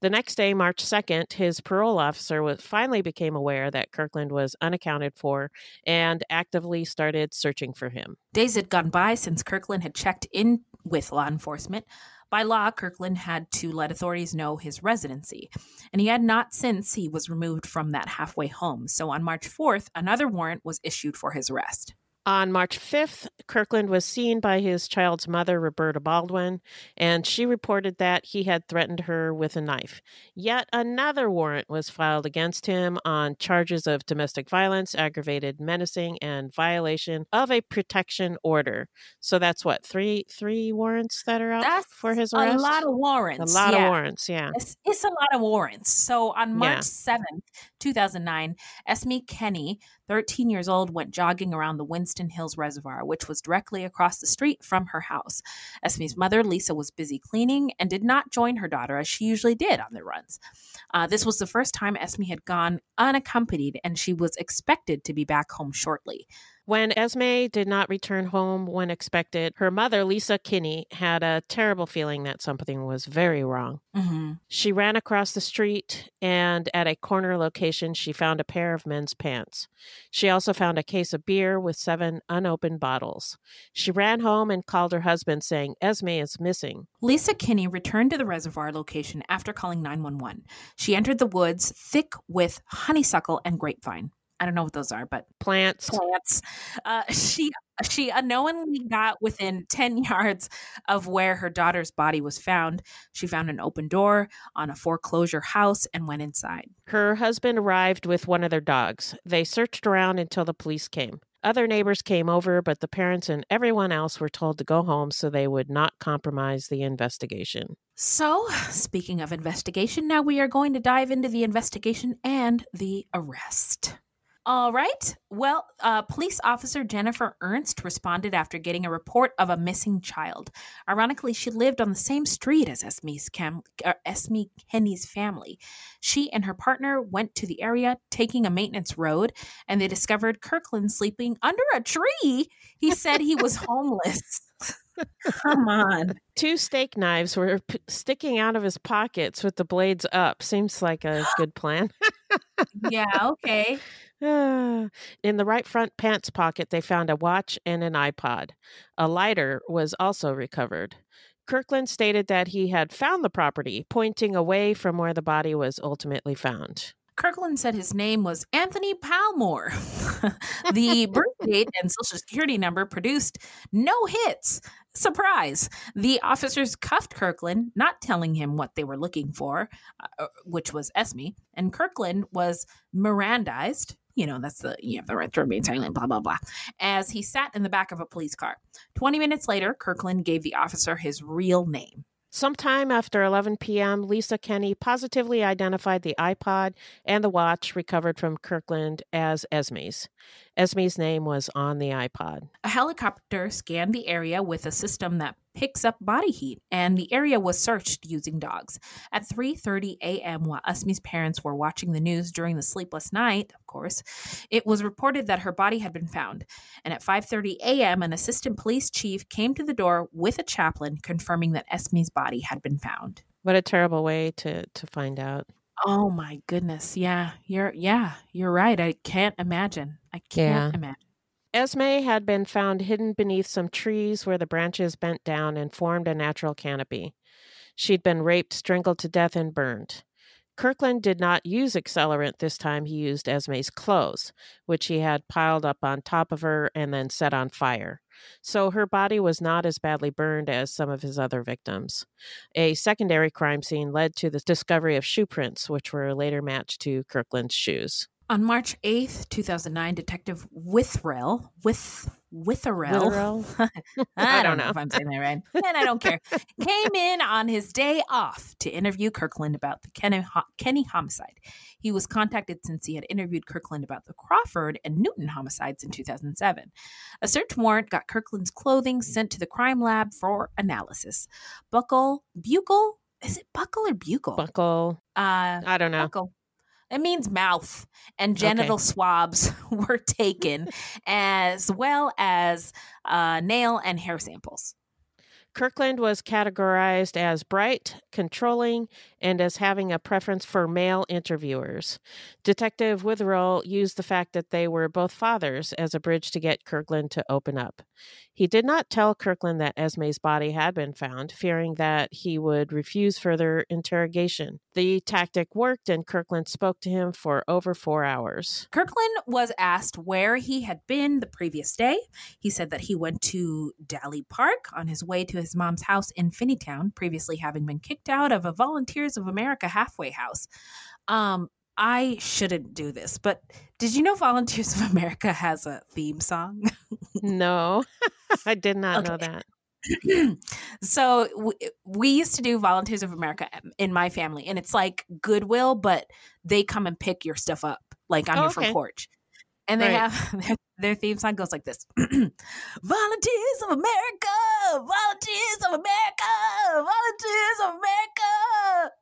The next day, March 2nd, his parole officer was, finally became aware that Kirkland was unaccounted for and actively started searching for him. Days had gone by since Kirkland had checked in with law enforcement. By law, Kirkland had to let authorities know his residency, and he had not since he was removed from that halfway home. So on March 4th, another warrant was issued for his arrest. On March 5th, Kirkland was seen by his child's mother, Roberta Baldwin, and she reported that he had threatened her with a knife. Yet another warrant was filed against him on charges of domestic violence, aggravated menacing, and violation of a protection order. So that's what three three warrants that are out That's for his arrest. a lot of warrants. A lot yeah. of warrants. Yeah. It's, it's a lot of warrants. So on March Yeah. 7th, 2009, Esme Kenney, 13 years old, went jogging around the Winton Hills Reservoir, which was directly across the street from her house. Esme's mother, Lisa, was busy cleaning and did not join her daughter as she usually did on their runs. Uh, this was the first time Esme had gone unaccompanied, and she was expected to be back home shortly. When Esme did not return home when expected, her mother, Lisa Kenney, had a terrible feeling that something was very wrong. Mm-hmm. She ran across the street and at a corner location, she found a pair of men's pants. She also found a case of beer with seven unopened bottles. She ran home and called her husband, saying, Esme is missing. Lisa Kenney returned to the reservoir location after calling 911. She entered the woods thick with honeysuckle and grapevine. I don't know what those are, but Plants. plants. Uh, she she unknowingly got within 10 yards of where her daughter's body was found. She found an open door on a foreclosure house and went inside. Her husband arrived with one of their dogs. They searched around until the police came. Other neighbors came over, but the parents and everyone else were told to go home so they would not compromise the investigation. So, speaking of investigation, now we are going to dive into the investigation and the arrest. All right. Well, uh, police officer Jennifer Ernst responded after getting a report of a missing child. Ironically, she lived on the same street as Esme's Cam- uh, Esme Kenney's family. She and her partner went to the area, taking a maintenance road, and they discovered Kirkland sleeping under a tree. He said he was homeless. Come on. Two steak knives were p- sticking out of his pockets with the blades up. Seems like a good plan. Yeah, okay. Ah. In the right front pants pocket, they found a watch and an iPod. A lighter was also recovered. Kirkland stated that he had found the property, pointing away from where the body was ultimately found. Kirkland said his name was Anthony Palmore. the birth date and social security number produced no hits. Surprise. The officers cuffed Kirkland, not telling him what they were looking for, uh, which was Esme, and Kirkland was Mirandized. You know, that's the, you have the right to remain silent, blah, blah, blah, as he sat in the back of a police car. 20 minutes later, Kirkland gave the officer his real name. Sometime after 11 p.m., Lisa Kenney positively identified the iPod and the watch recovered from Kirkland as Esme's. Esme's name was on the iPod. A helicopter scanned the area with a system that picks up body heat, and the area was searched using dogs. At 3:30 a.m., while Esme's parents were watching the news during the sleepless night, of course, it was reported that her body had been found. And at 5:30 a.m., an assistant police chief came to the door with a chaplain confirming that Esme's body had been found. What a terrible way to to find out. Oh my goodness. Yeah, you're yeah, you're right. I can't imagine. I can't Yeah. imagine. Esme had been found hidden beneath some trees where the branches bent down and formed a natural canopy. She'd been raped, strangled to death, and burned. Kirkland did not use accelerant this time. He used Esme's clothes, which he had piled up on top of her and then set on fire. So her body was not as badly burned as some of his other victims. A secondary crime scene led to the discovery of shoe prints, which were later matched to Kirkland's shoes. On March 8th, 2009, Detective Withrell, with Witherell, Witherell? I, don't know know. if I'm saying that right, and I don't care, came in on his day off to interview Kirkland about the Kenney, Kenney homicide. He was contacted since he had interviewed Kirkland about the Crawford and Newton homicides in 2007. A search warrant got Kirkland's clothing sent to the crime lab for analysis. Buckle, bugle, is it buckle or bugle? Buckle. Uh, I don't know. buckle. It means mouth and genital Okay. swabs were taken, as well as uh, nail and hair samples. Kirkland was categorized as bright, controlling, and as having a preference for male interviewers. Detective Witherell used the fact that they were both fathers as a bridge to get Kirkland to open up. He did not tell Kirkland that Esme's body had been found, fearing that he would refuse further interrogation. The tactic worked, and Kirkland spoke to him for over four hours. Kirkland was asked where he had been the previous day. He said that he went to Daly Park on his way to his mom's house in Finneytown, previously having been kicked out of a Volunteers of America halfway house. Um, I shouldn't do this, but did you know Volunteers of America has a theme song? No, I did not know that. so w- we used to do volunteers of america in my family and it's like goodwill but they come and pick your stuff up like on Oh, your front okay. porch and they Right. have their, theme song goes like this volunteers of america volunteers of america volunteers of america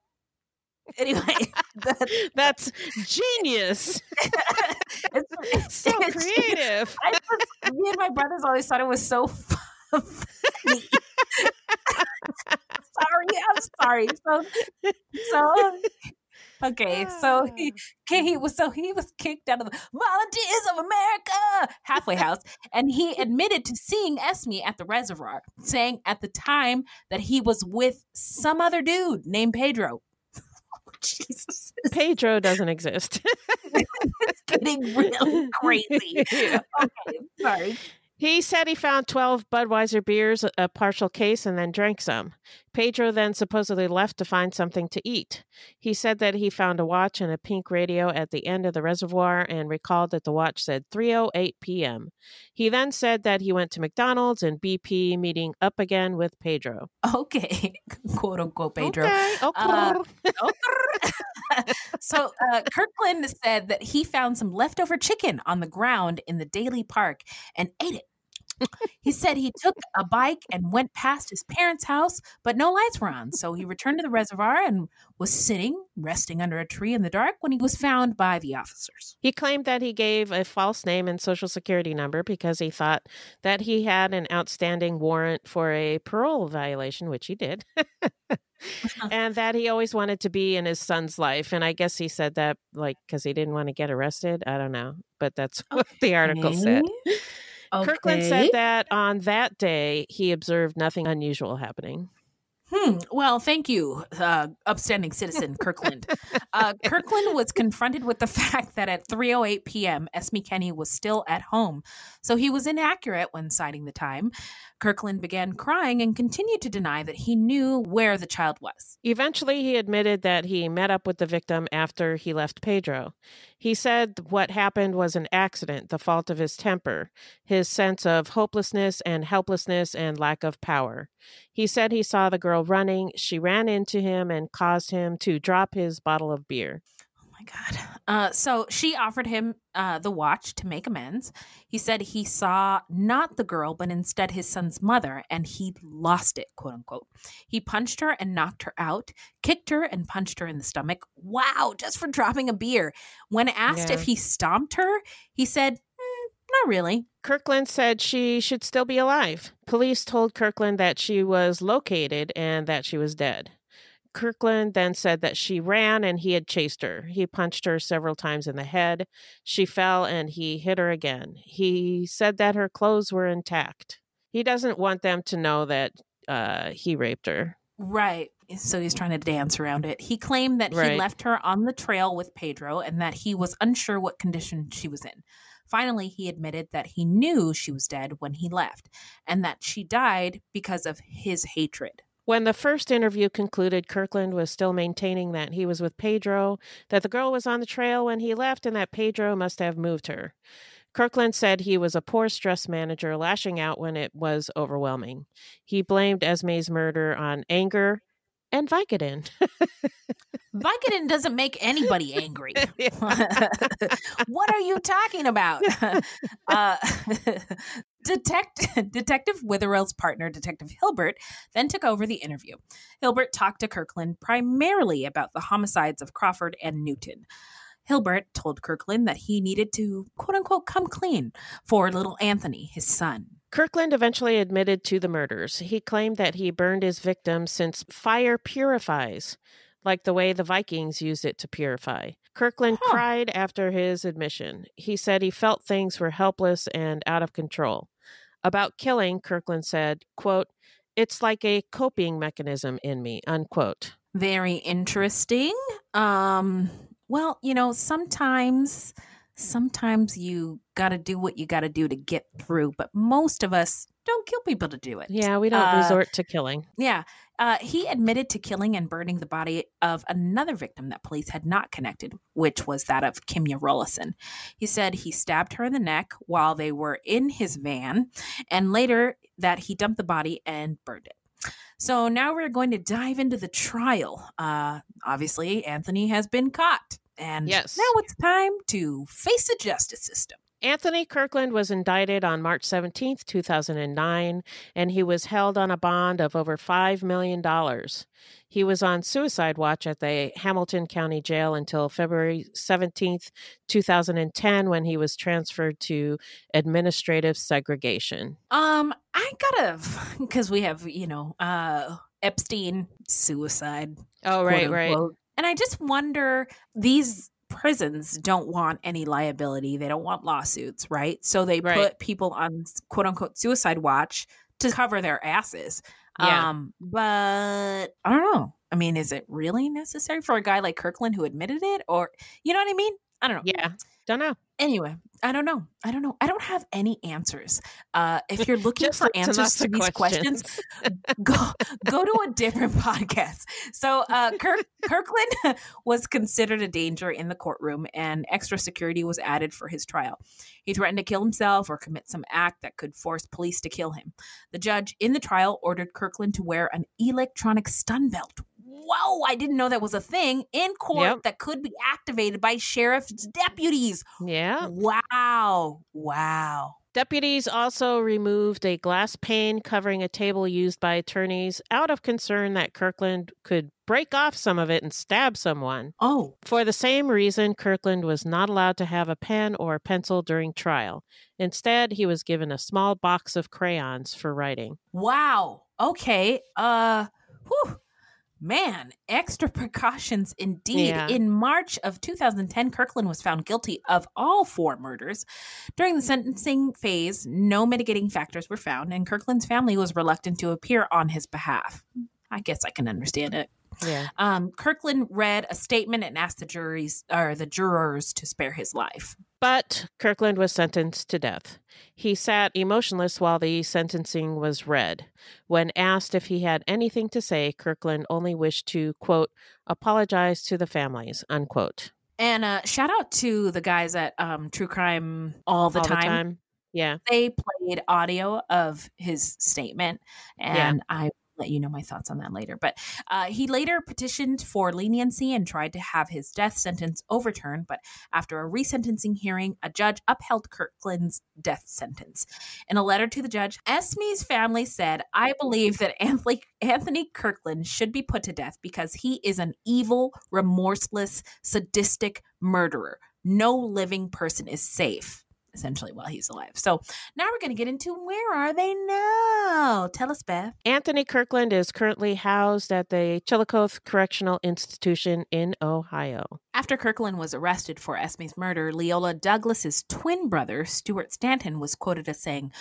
anyway that, That's genius. it's, so it's- creative. I just, me and my brothers always thought it was so funny. sorry, I'm sorry. So, so okay, so he, ah. he was so he was kicked out of the Volunteers of America halfway house, and he admitted to seeing Esme at the reservoir, saying at the time that he was with some other dude named Pedro. Oh, Jesus, Pedro doesn't exist. it's getting really crazy. Yeah. Okay, sorry. He said he found 12 Budweiser beers, a partial case, and then drank some. Pedro then supposedly left to find something to eat. He said that he found a watch and a pink radio at the end of the reservoir and recalled that the watch said 3:08 p.m. He then said that he went to McDonald's and BP meeting up again with Pedro. Okay, quote unquote Pedro. Okay, okay. Uh, so uh, Kirkland said that he found some leftover chicken on the ground in the Daily Park and ate it. He said he took a bike and went past his parents' house, but no lights were on. So he returned to the reservoir and was sitting, resting under a tree in the dark when he was found by the officers. He claimed that he gave a false name and social security number because he thought that he had an outstanding warrant for a parole violation, which he did. and that he always wanted to be in his son's life. And I guess he said that like because he didn't want to get arrested. I don't know, but that's what the article said. Kirkland said that on that day he observed nothing unusual happening. Hmm. Well, thank you, uh, upstanding citizen Kirkland. Uh, Kirkland was confronted with the fact that at 3:08 p.m., Esme Kenney was still at home, so he was inaccurate when citing the time. Kirkland began crying and continued to deny that he knew where the child was. Eventually, he admitted that he met up with the victim after he left Pedro. He said what happened was an accident, the fault of his temper, his sense of hopelessness and helplessness, and lack of power. He said he saw the girl running. She ran into him and caused him to drop his bottle of beer. Uh, so she offered him uh, the watch to make amends. He said he saw not the girl, but instead his son's mother, and he lost it, quote unquote. He punched her and knocked her out, kicked her and punched her in the stomach. Wow, just for dropping a beer. When asked Yeah. if he stomped her, he said, "Mm, not really. Kirkland said she should still be alive. Police told Kirkland that she was located and that she was dead. Kirkland then said that she ran and he had chased her. He punched her several times in the head. She fell and he hit her again. He said that her clothes were intact. He doesn't want them to know that uh, he raped her. Right. So he's trying to dance around it. He claimed that he Right. left her on the trail with Pedro and that he was unsure what condition she was in. Finally, he admitted that he knew she was dead when he left and that she died because of his hatred. When the first interview concluded, Kirkland was still maintaining that he was with Pedro, that the girl was on the trail when he left, and that Pedro must have moved her. Kirkland said he was a poor stress manager, lashing out when it was overwhelming. He blamed Esme's murder on anger and Vicodin. Vicodin doesn't make anybody angry. what are you talking about? uh, Detect- Detective Witherell's partner, Detective Hilbert, then took over the interview. Hilbert talked to Kirkland primarily about the homicides of Crawford and Newton. Hilbert told Kirkland that he needed to, quote unquote, come clean for little Anthony, his son. Kirkland eventually admitted to the murders. He claimed that he burned his victims since fire purifies, like the way the Vikings used it to purify. Kirkland cried after his admission. He said he felt things were helpless and out of control. About killing, Kirkland said, quote, it's like a coping mechanism in me, unquote. Very interesting. Um, well, you know, sometimes sometimes you got to do what you got to do to get through, but most of us don't kill people to do it. Yeah, we don't Uh, resort to killing. Yeah. Uh, he admitted to killing and burning the body of another victim that police had not connected, which was that of Kimya Rollison. He said he stabbed her in the neck while they were in his van, and later that he dumped the body and burned it. So now we're going to dive into the trial. Uh, obviously, Anthony has been caught, and Yes. now it's time to face the justice system. Anthony Kirkland was indicted on March 17th, 2009, and he was held on a bond of over $5 million. He was on suicide watch at the Hamilton County Jail until February 17th, 2010, when he was transferred to administrative segregation. Um, I gotta because we have you know uh Epstein suicide. Oh, quote right, right. And I just wonder these prisons don't want any liability. They don't want lawsuits, right? So they Right. put people on quote unquote suicide watch to cover their asses. Yeah. Um, but I don't know. I mean, is it really necessary for a guy like Kirkland who admitted it, or you know what I mean? I don't know. Yeah, don't know. Anyway, I don't know. I don't know. I don't have any answers. Uh, if you're looking for answers to these questions, go go to a different podcast. So, uh, Kirk, Kirkland was considered a danger in the courtroom, and extra security was added for his trial. He threatened to kill himself or commit some act that could force police to kill him. The judge in the trial ordered Kirkland to wear an electronic stun belt. Whoa, I didn't know that was a thing in court Yep. that could be activated by sheriff's deputies. Yeah. Wow. Wow. Deputies also removed a glass pane covering a table used by attorneys out of concern that Kirkland could break off some of it and stab someone. Oh. For the same reason, Kirkland was not allowed to have a pen or a pencil during trial. Instead, he was given a small box of crayons for writing. Wow. Okay. Uh whew. Man, extra precautions indeed. Yeah. In March of 2010, Kirkland was found guilty of all four murders. During the sentencing phase, no mitigating factors were found, and Kirkland's family was reluctant to appear on his behalf. I guess I can understand it. Yeah. Um, Kirkland read a statement and asked the juries or the jurors to spare his life. But Kirkland was sentenced to death. He sat emotionless while the sentencing was read. When asked if he had anything to say, Kirkland only wished to, quote, apologize to the families, unquote. And uh, shout out to the guys at um, True Crime all the All time. Yeah. They played audio of his statement, Yeah. and I will let you know my thoughts on that later. But uh, he later petitioned for leniency and tried to have his death sentence overturned. But after a resentencing hearing, a judge upheld Kirkland's death sentence. In a letter to the judge, Esme's family said, I believe that Anthony, Anthony Kirkland should be put to death because he is an evil, remorseless, sadistic murderer. No living person is safe essentially while he's alive. So now we're going to get into where are they now? Tell us, Beth. Anthony Kirkland is currently housed at the Chillicothe Correctional Institution in Ohio. After Kirkland was arrested for Esme's murder, Leola Douglas's twin brother, Stuart Stanton, was quoted as saying,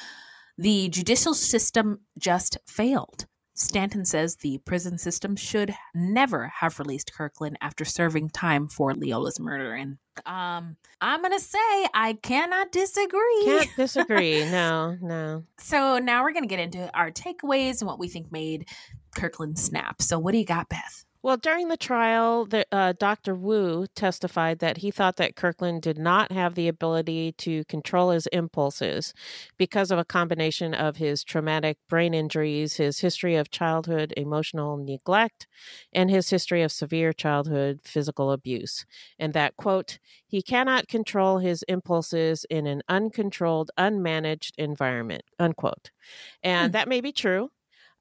"The judicial system just failed." Stanton says the prison system should never have released Kirkland after serving time for Leola's murder. And um, I'm gonna say I cannot disagree. Can't disagree. no, no. So now we're going to get into our takeaways and what we think made Kirkland snap. So what do you got, Beth? Well, during the trial, the, uh, Dr. Wu testified that he thought that Kirkland did not have the ability to control his impulses because of a combination of his traumatic brain injuries, his history of childhood emotional neglect, and his history of severe childhood physical abuse. And that, quote, he cannot control his impulses in an uncontrolled, unmanaged environment, unquote. And that may be true.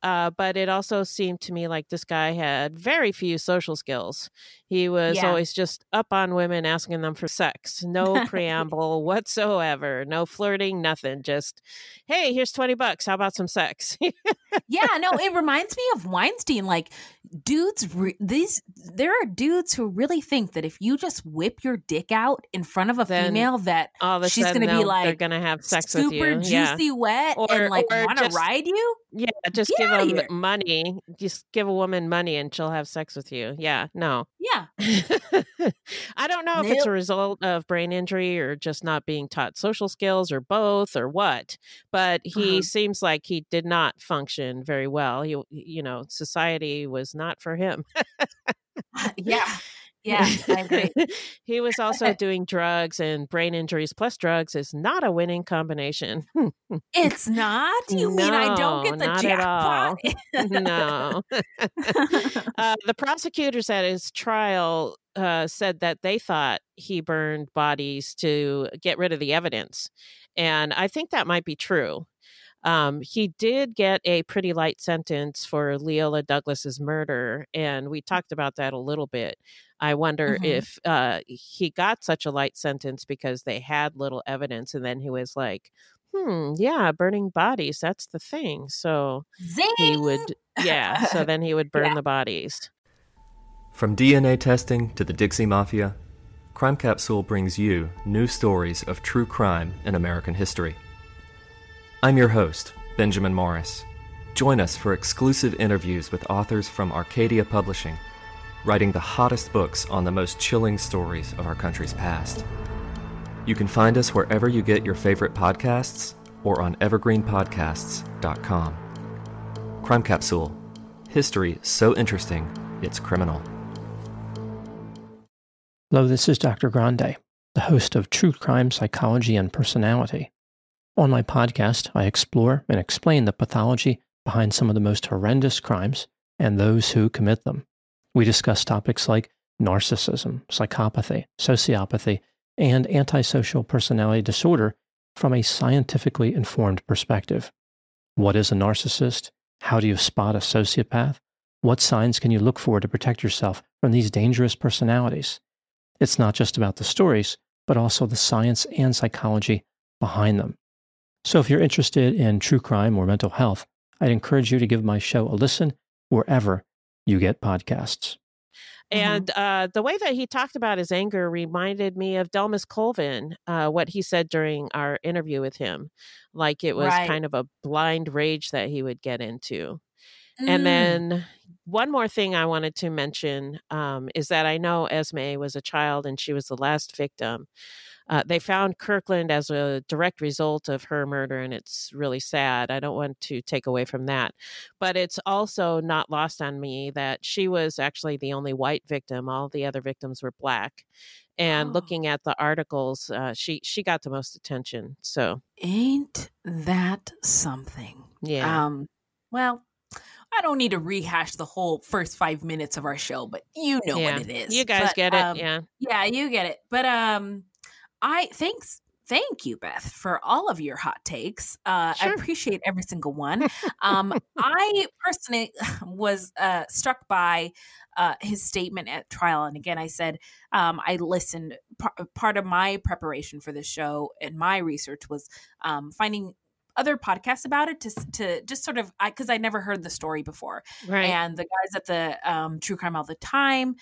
Uh, but it also seemed to me like this guy had very few social skills. He was Yeah. always just up on women asking them for sex, no preamble whatsoever, no flirting, nothing. Just, hey, here's 20 bucks. How about some sex? yeah, no, it reminds me of Weinstein. Like, dudes, re- these there are dudes who really think that if you just whip your dick out in front of a Then female, that All of she's going to be they'll- they're like going to have sex super with you. juicy, Yeah. wet, Or- and like want to ride you. Yeah, just Get give them money. Just give a woman money and she'll have sex with you. Yeah, no. Yeah, I don't know if it's a result of brain injury or just not being taught social skills or both or what, but he Uh-huh. seems like he did not function very well. He, you know, society was not for him. yeah, yeah. I agree. he was also doing drugs and brain injuries plus drugs is not a winning combination. It's not. You mean I don't get the No, not at all. jackpot? no. uh, the prosecutors at his trial uh, said that they thought he burned bodies to get rid of the evidence. And I think that might be true. Um, he did get a pretty light sentence for Leola Douglas's murder, and we talked about that a little bit. I wonder Mhm. if uh, he got such a light sentence because they had little evidence, and then he was like, "Hmm, yeah, burning bodies, that's the thing." So Zing! he would, yeah. So then he would burn Yeah. the bodies. From DNA testing to the Dixie Mafia, Crime Capsule brings you new stories of true crime in American history. I'm your host, Benjamin Morris. Join us for exclusive interviews with authors from Arcadia Publishing, writing the hottest books on the most chilling stories of our country's past. You can find us wherever you get your favorite podcasts or on evergreenpodcasts.com. Crime Capsule History so interesting, it's criminal. Hello, this is Dr. Grande, the host of True Crime Psychology and Personality. On my podcast, I explore and explain the pathology behind some of the most horrendous crimes and those who commit them. We discuss topics like narcissism, psychopathy, sociopathy, and antisocial personality disorder from a scientifically informed perspective. What is a narcissist? How do you spot a sociopath? What signs can you look for to protect yourself from these dangerous personalities? It's not just about the stories, but also the science and psychology behind them. So if you're interested in true crime or mental health, I'd encourage you to give my show a listen wherever you get podcasts. And uh, the way that he talked about his anger reminded me of Delmas Colvin, uh, what he said during our interview with him. Like it was Right. kind of a blind rage that he would get into. Mm. And then one more thing I wanted to mention um, is that I know Esme was a child and she was the last victim. Uh, they found Kirkland as a direct result of her murder, and it's really sad. I don't want to take away from that. But it's also not lost on me that she was actually the only white victim. All the other victims were black. And Oh. looking at the articles, uh, she she got the most attention. So Ain't that something? yeah, Um, well, I don't need to rehash the whole first five minutes of our show, but you know yeah. what it is. You guys But, get it, um, yeah. Yeah, you get it. But um, I thanks. Thank you, Beth, for all of your hot takes. Uh, I appreciate every single one. Um, I personally was uh, struck by uh, his statement at trial. And again, I said um, I listened. Par- part of my preparation for the show and my research was um, finding other podcasts about it to to just sort of because I, never heard the story before. Right. And the guys at the um, True Crime All the Time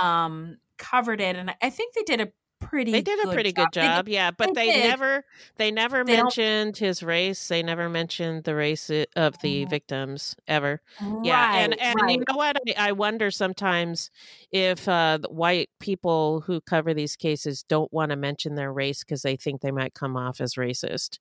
um, covered it, and I think they did a pretty. they did a good pretty job. good did- job yeah but they they, never they never They don't- mentioned his race they never mentioned the race of the Mhm. victims ever yeah and and right. you know what I, I wonder sometimes if uh the white people who cover these cases don't want to mention their race because they think they might come off as racist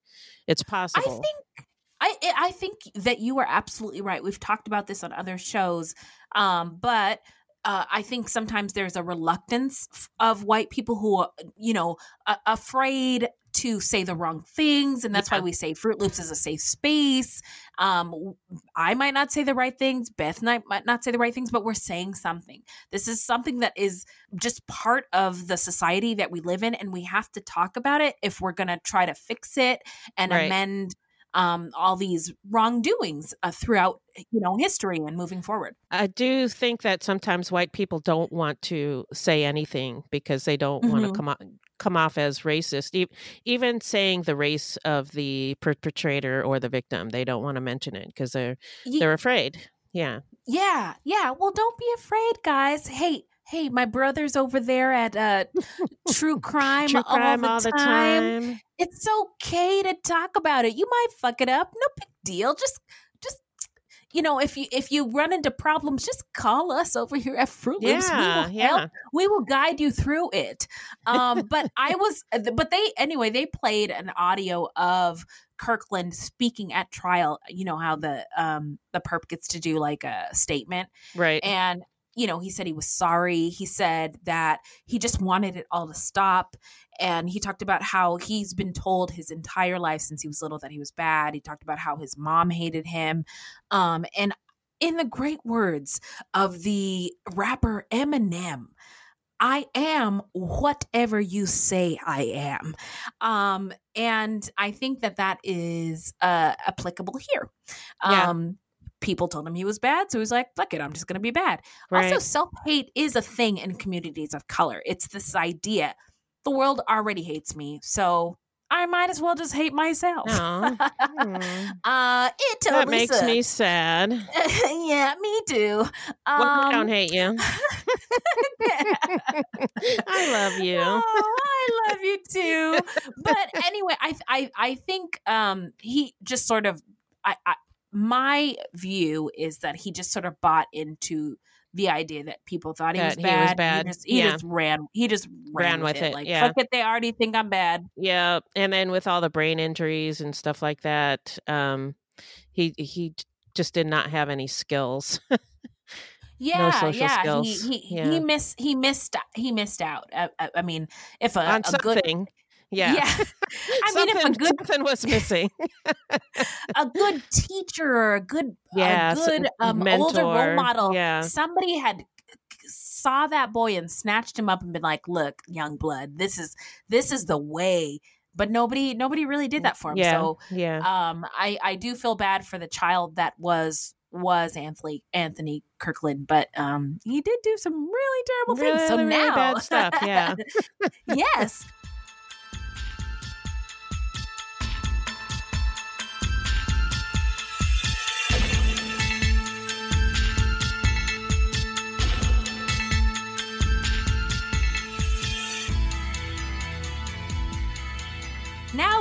it's possible I think I I think that you are absolutely right. We've talked about this on other shows, um, but uh, I think sometimes there's a reluctance of white people who are, you know, a- afraid to say the wrong things, and that's why we say Fruit Loops is a safe space. Um, I might not say the right things, Beth might, might not say the right things, but we're saying something. This is something that is just part of the society that we live in, and we have to talk about it if we're going to try to fix it and Right. amend um, all these wrongdoings uh, throughout you know history and moving forward. I do think that sometimes white people don't want to say anything because they don't want Mhm. to come off, come off as racist. E- Even saying the race of the perpetrator or the victim, they don't want to mention it because they're Ye- they're afraid. Yeah, Yeah, yeah. Well, don't be afraid, guys. Hey, hey, my brother's over there at uh, True Crime, true all, crime the, all the time. time. It's okay to talk about it. You might fuck it up. No big deal. Just, just. You know, if you if you run into problems, just call us over here at Fruit Loops. we Yeah, will yeah. help. We will guide you through it. Um, but I was, but they anyway. They played an audio of Kirkland speaking at trial. You know how the um the perp gets to do like a statement, Right. and you know he said he was sorry he said that he just wanted it all to stop and he talked about how he's been told his entire life since he was little that he was bad he talked about how his mom hated him um and in the great words of the rapper Eminem I am whatever you say I am. Um, and I think that that is uh, applicable here. Yeah. Um, people told him he was bad, so he was like, fuck it, I'm just going to be bad. Also, self hate is a thing in communities of color. It's this idea the world already hates me, so I might as well just hate myself. Uh, it totally that makes me sad. yeah, me too. well, I Um, don't hate you. I love you. Oh, I love you too. But anyway, I I I think um he just sort of I, I my view is that he just sort of bought into the idea that people thought he, That was, he was bad. bad. He just, he Yeah. just ran. He just ran, Ran with, with it. it, Like yeah. fuck it, they already think I'm bad. Yeah, and then with all the brain injuries and stuff like that, um, he he just did not have any skills. Yeah, social yeah. skills. He he Yeah. he missed he missed he missed out. I, I, I mean, if a, a good. Yeah, yeah. I mean, if a something, good something was missing. a good teacher or a good Yeah, a good um, older role model yeah. somebody had saw that boy and snatched him up and been like look young blood this is this is the way but nobody nobody really did that for him. Yeah, So yeah. um, I I do feel bad for the child that was was Anthony Anthony Kirkland, but um, he did do some really terrible things. So Really, really now, bad stuff, yeah. yes.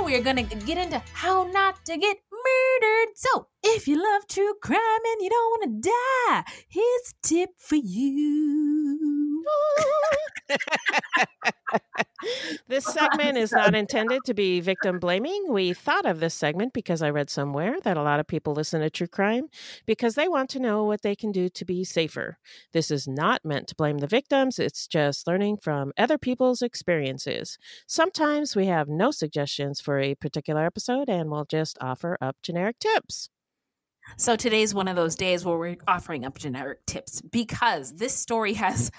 Now we're gonna get into how not to get murdered. So, if you love true crime and you don't want to die, here's a tip for you. this segment is not intended to be victim blaming. We thought of this segment because I read somewhere that a lot of people listen to true crime because they want to know what they can do to be safer. This is not meant to blame the victims, it's just learning from other people's experiences. Sometimes we have no suggestions for a particular episode and we'll just offer up generic tips. So today's one of those days where we're offering up generic tips because this story has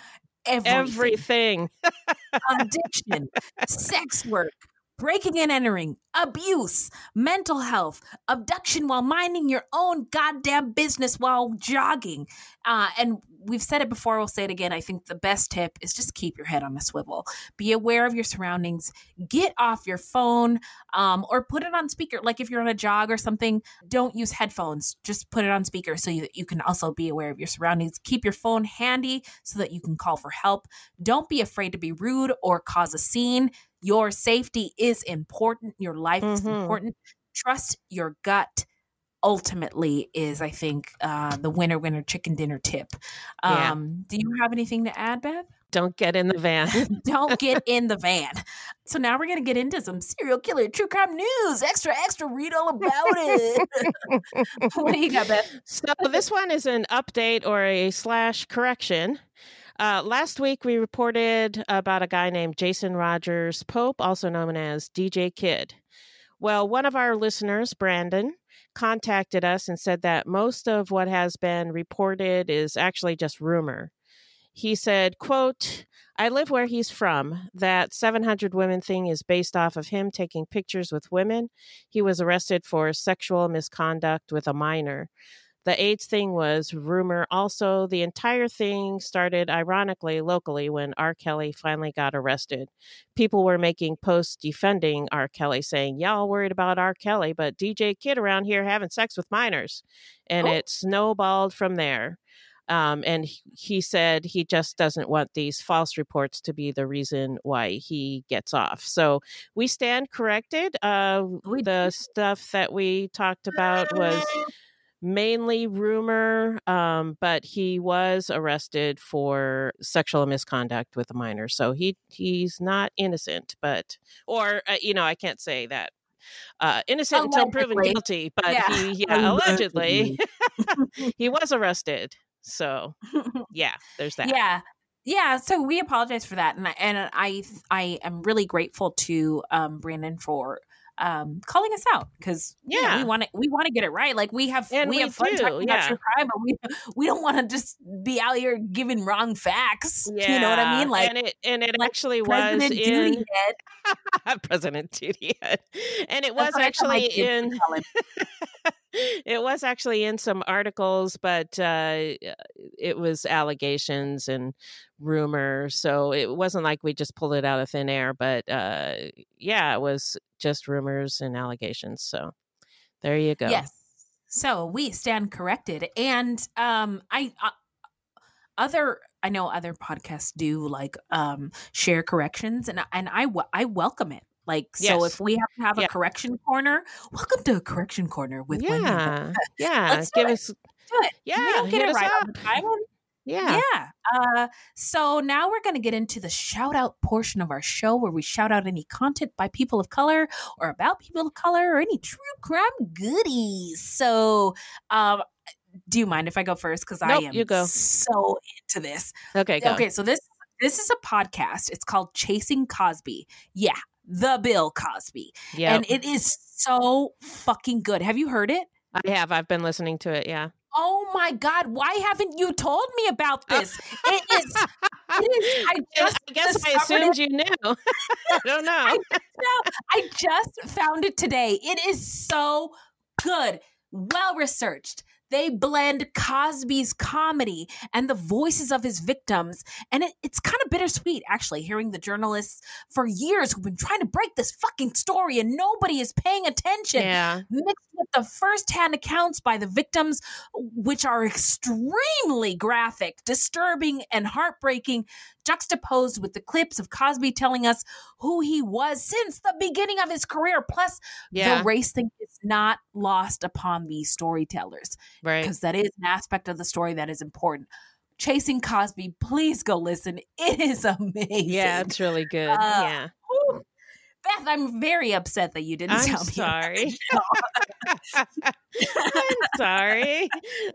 everything. Everything. addiction, sex work, breaking and entering, abuse, mental health, abduction while minding your own goddamn business while jogging. Uh, and we've said it before, we'll say it again. I think the best tip is just keep your head on a swivel. Be aware of your surroundings. Get off your phone um, or put it on speaker. Like if you're on a jog or something, don't use headphones. Just put it on speaker so you, you can also be aware of your surroundings. Keep your phone handy so that you can call for help. Don't be afraid to be rude or cause a scene. Your safety is important. Your life is Mhm. important. Trust your gut. Ultimately, is I think uh, the winner winner chicken dinner tip. Yeah. Um, Do you have anything to add, Beth? Don't get in the van. Don't get in the van. So now we're gonna get into some serial killer true crime news. Extra, extra. Read all about it. what do you got, Beth? So this one is an update or a slash correction. Uh, last week we reported about a guy named Jason Rogers Pope, also known as DJ Kid. Well, one of our listeners, Brandon, contacted us and said that most of what has been reported is actually just rumor. He said, quote, I live where he's from. That 700 women thing is based off of him taking pictures with women. He was arrested for sexual misconduct with a minor. The AIDS thing was rumor. Also, the entire thing started ironically locally when R. Kelly finally got arrested. People were making posts defending R. Kelly, saying, Y'all worried about R. Kelly, but DJ Kid around here having sex with minors. And Oh. it snowballed from there. Um, and he- he said he just doesn't want these false reports to be the reason why he gets off. So we stand corrected. Uh, the stuff that we talked about was mainly rumor, um, but he was arrested for sexual misconduct with a minor. So he he's not innocent, but or uh, you know I can't say that. Uh, innocent until proven guilty, but Yeah. he yeah, allegedly he was arrested. So yeah, there's that. Yeah. Yeah, so we apologize for that, and I, and I I am really grateful to um, Brandon for um, calling us out because yeah, we want to we want to get it right. Like we have we, we have fun do, talking about true crime, but we we don't want to just be out here giving wrong facts. Yeah. you know what I mean? Like and it and it like actually was President in Duty Head. President Head. and it was what I tell my actually in. it was actually in some articles, but uh, it was allegations and rumors. So it wasn't like we just pulled it out of thin air. But uh, yeah, it was just rumors and allegations. So there you go. Yes. So we stand corrected, and um, I uh, other I know other podcasts do like um share corrections, and and I I welcome it. Like so, if we have to have Yeah. a correction corner, welcome to a correction corner with Wendy. Yeah, yeah. Let's do Give it. us Do it. Yeah, we don't get it right up. the time. yeah. Yeah. Uh, so now we're going to get into the shout out portion of our show where we shout out any content by people of color or about people of color or any true crime goodies. So, um, do you mind if I go first? Because I am you go. so into this. Okay, go. Okay, so this this is a podcast. It's called Chasing Cosby. Yeah, the Bill Cosby, Yep. and it is so fucking good. Have you heard it? I have. I've been listening to it. Yeah. Oh my God! Why haven't you told me about this? It is. It is I just I guess I assumed it. you knew. I don't know. I, no, I just found it today. It is so good, well researched. They blend Cosby's comedy and the voices of his victims. And it, it's kind of bittersweet, actually, hearing the journalists for years who've been trying to break this fucking story and nobody is paying attention. Yeah. Mixed with the firsthand accounts by the victims, which are extremely graphic, disturbing, and heartbreaking, juxtaposed with the clips of Cosby telling us who he was since the beginning of his career. Plus, Yeah. the race thing is not lost upon these storytellers Right. because that is an aspect of the story that is important. Chasing Cosby, please go listen. It is amazing. Yeah, it's really good. Uh, yeah. whew. Beth, I'm very upset that you didn't I'm tell me. sorry. I'm sorry.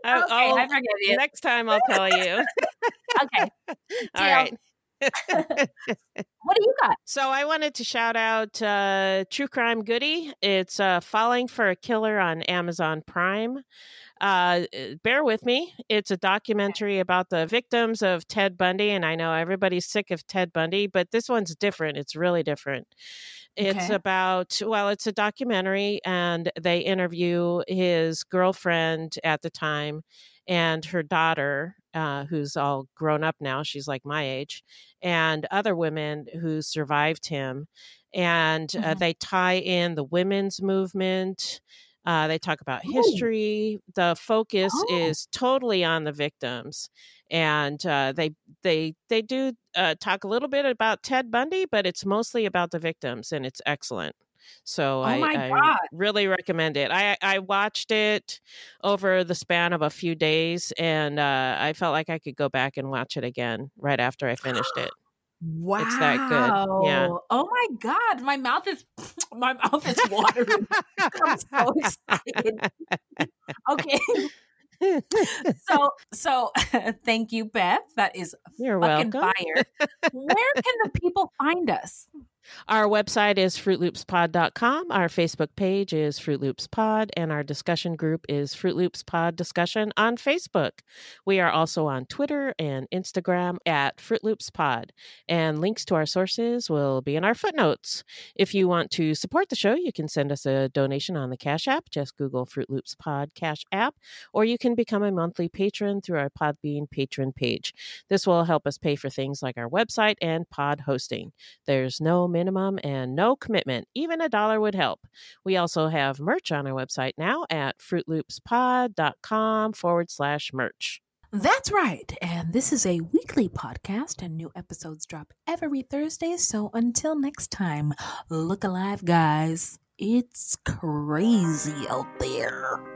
I- Okay, I'll- I forgive you. Next time I'll tell you. okay. All right. What do you got? So I wanted to shout out uh, True Crime Goody. It's uh, Falling for a Killer on Amazon Prime. Uh, bear with me. It's a documentary about the victims of Ted Bundy, and I know everybody's sick of Ted Bundy, but this one's different. It's really different. It's Okay. about, well, it's a documentary, and they interview his girlfriend at the time and her daughter, uh, who's all grown up now. She's like my age, and other women who survived him. And uh, Mhm. they tie in the women's movement. Uh, they talk about Ooh. history. The focus Oh. is totally on the victims, and uh, they they they do uh, talk a little bit about Ted Bundy, but it's mostly about the victims, and it's excellent. So Oh I, I really recommend it. I I watched it over the span of a few days, and uh, I felt like I could go back and watch it again right after I finished it. Wow. It's that good. Yeah. Oh my God. My mouth is my mouth is watering. I'm so excited. Okay. so so thank you, Beth. That is You're fucking welcome. fire. Where can the people find us? Our website is fruitloopspod.com. Our Facebook page is Fruit Loops Pod, and our discussion group is Fruit Loops Pod Discussion on Facebook. We are also on Twitter and Instagram at Fruit Loops Pod, and links to our sources will be in our footnotes. If you want to support the show, you can send us a donation on the Cash App. Just Google Fruit Loops Pod Cash App, or you can become a monthly patron through our Podbean patron page. This will help us pay for things like our website and pod hosting. There's no minimum and no commitment. Even a dollar would help. We also have merch on our website now at fruitloopspod.com forward slash merch. That's right. And this is a weekly podcast, and new episodes drop every Thursday. So until next time, look alive, guys. It's crazy out there.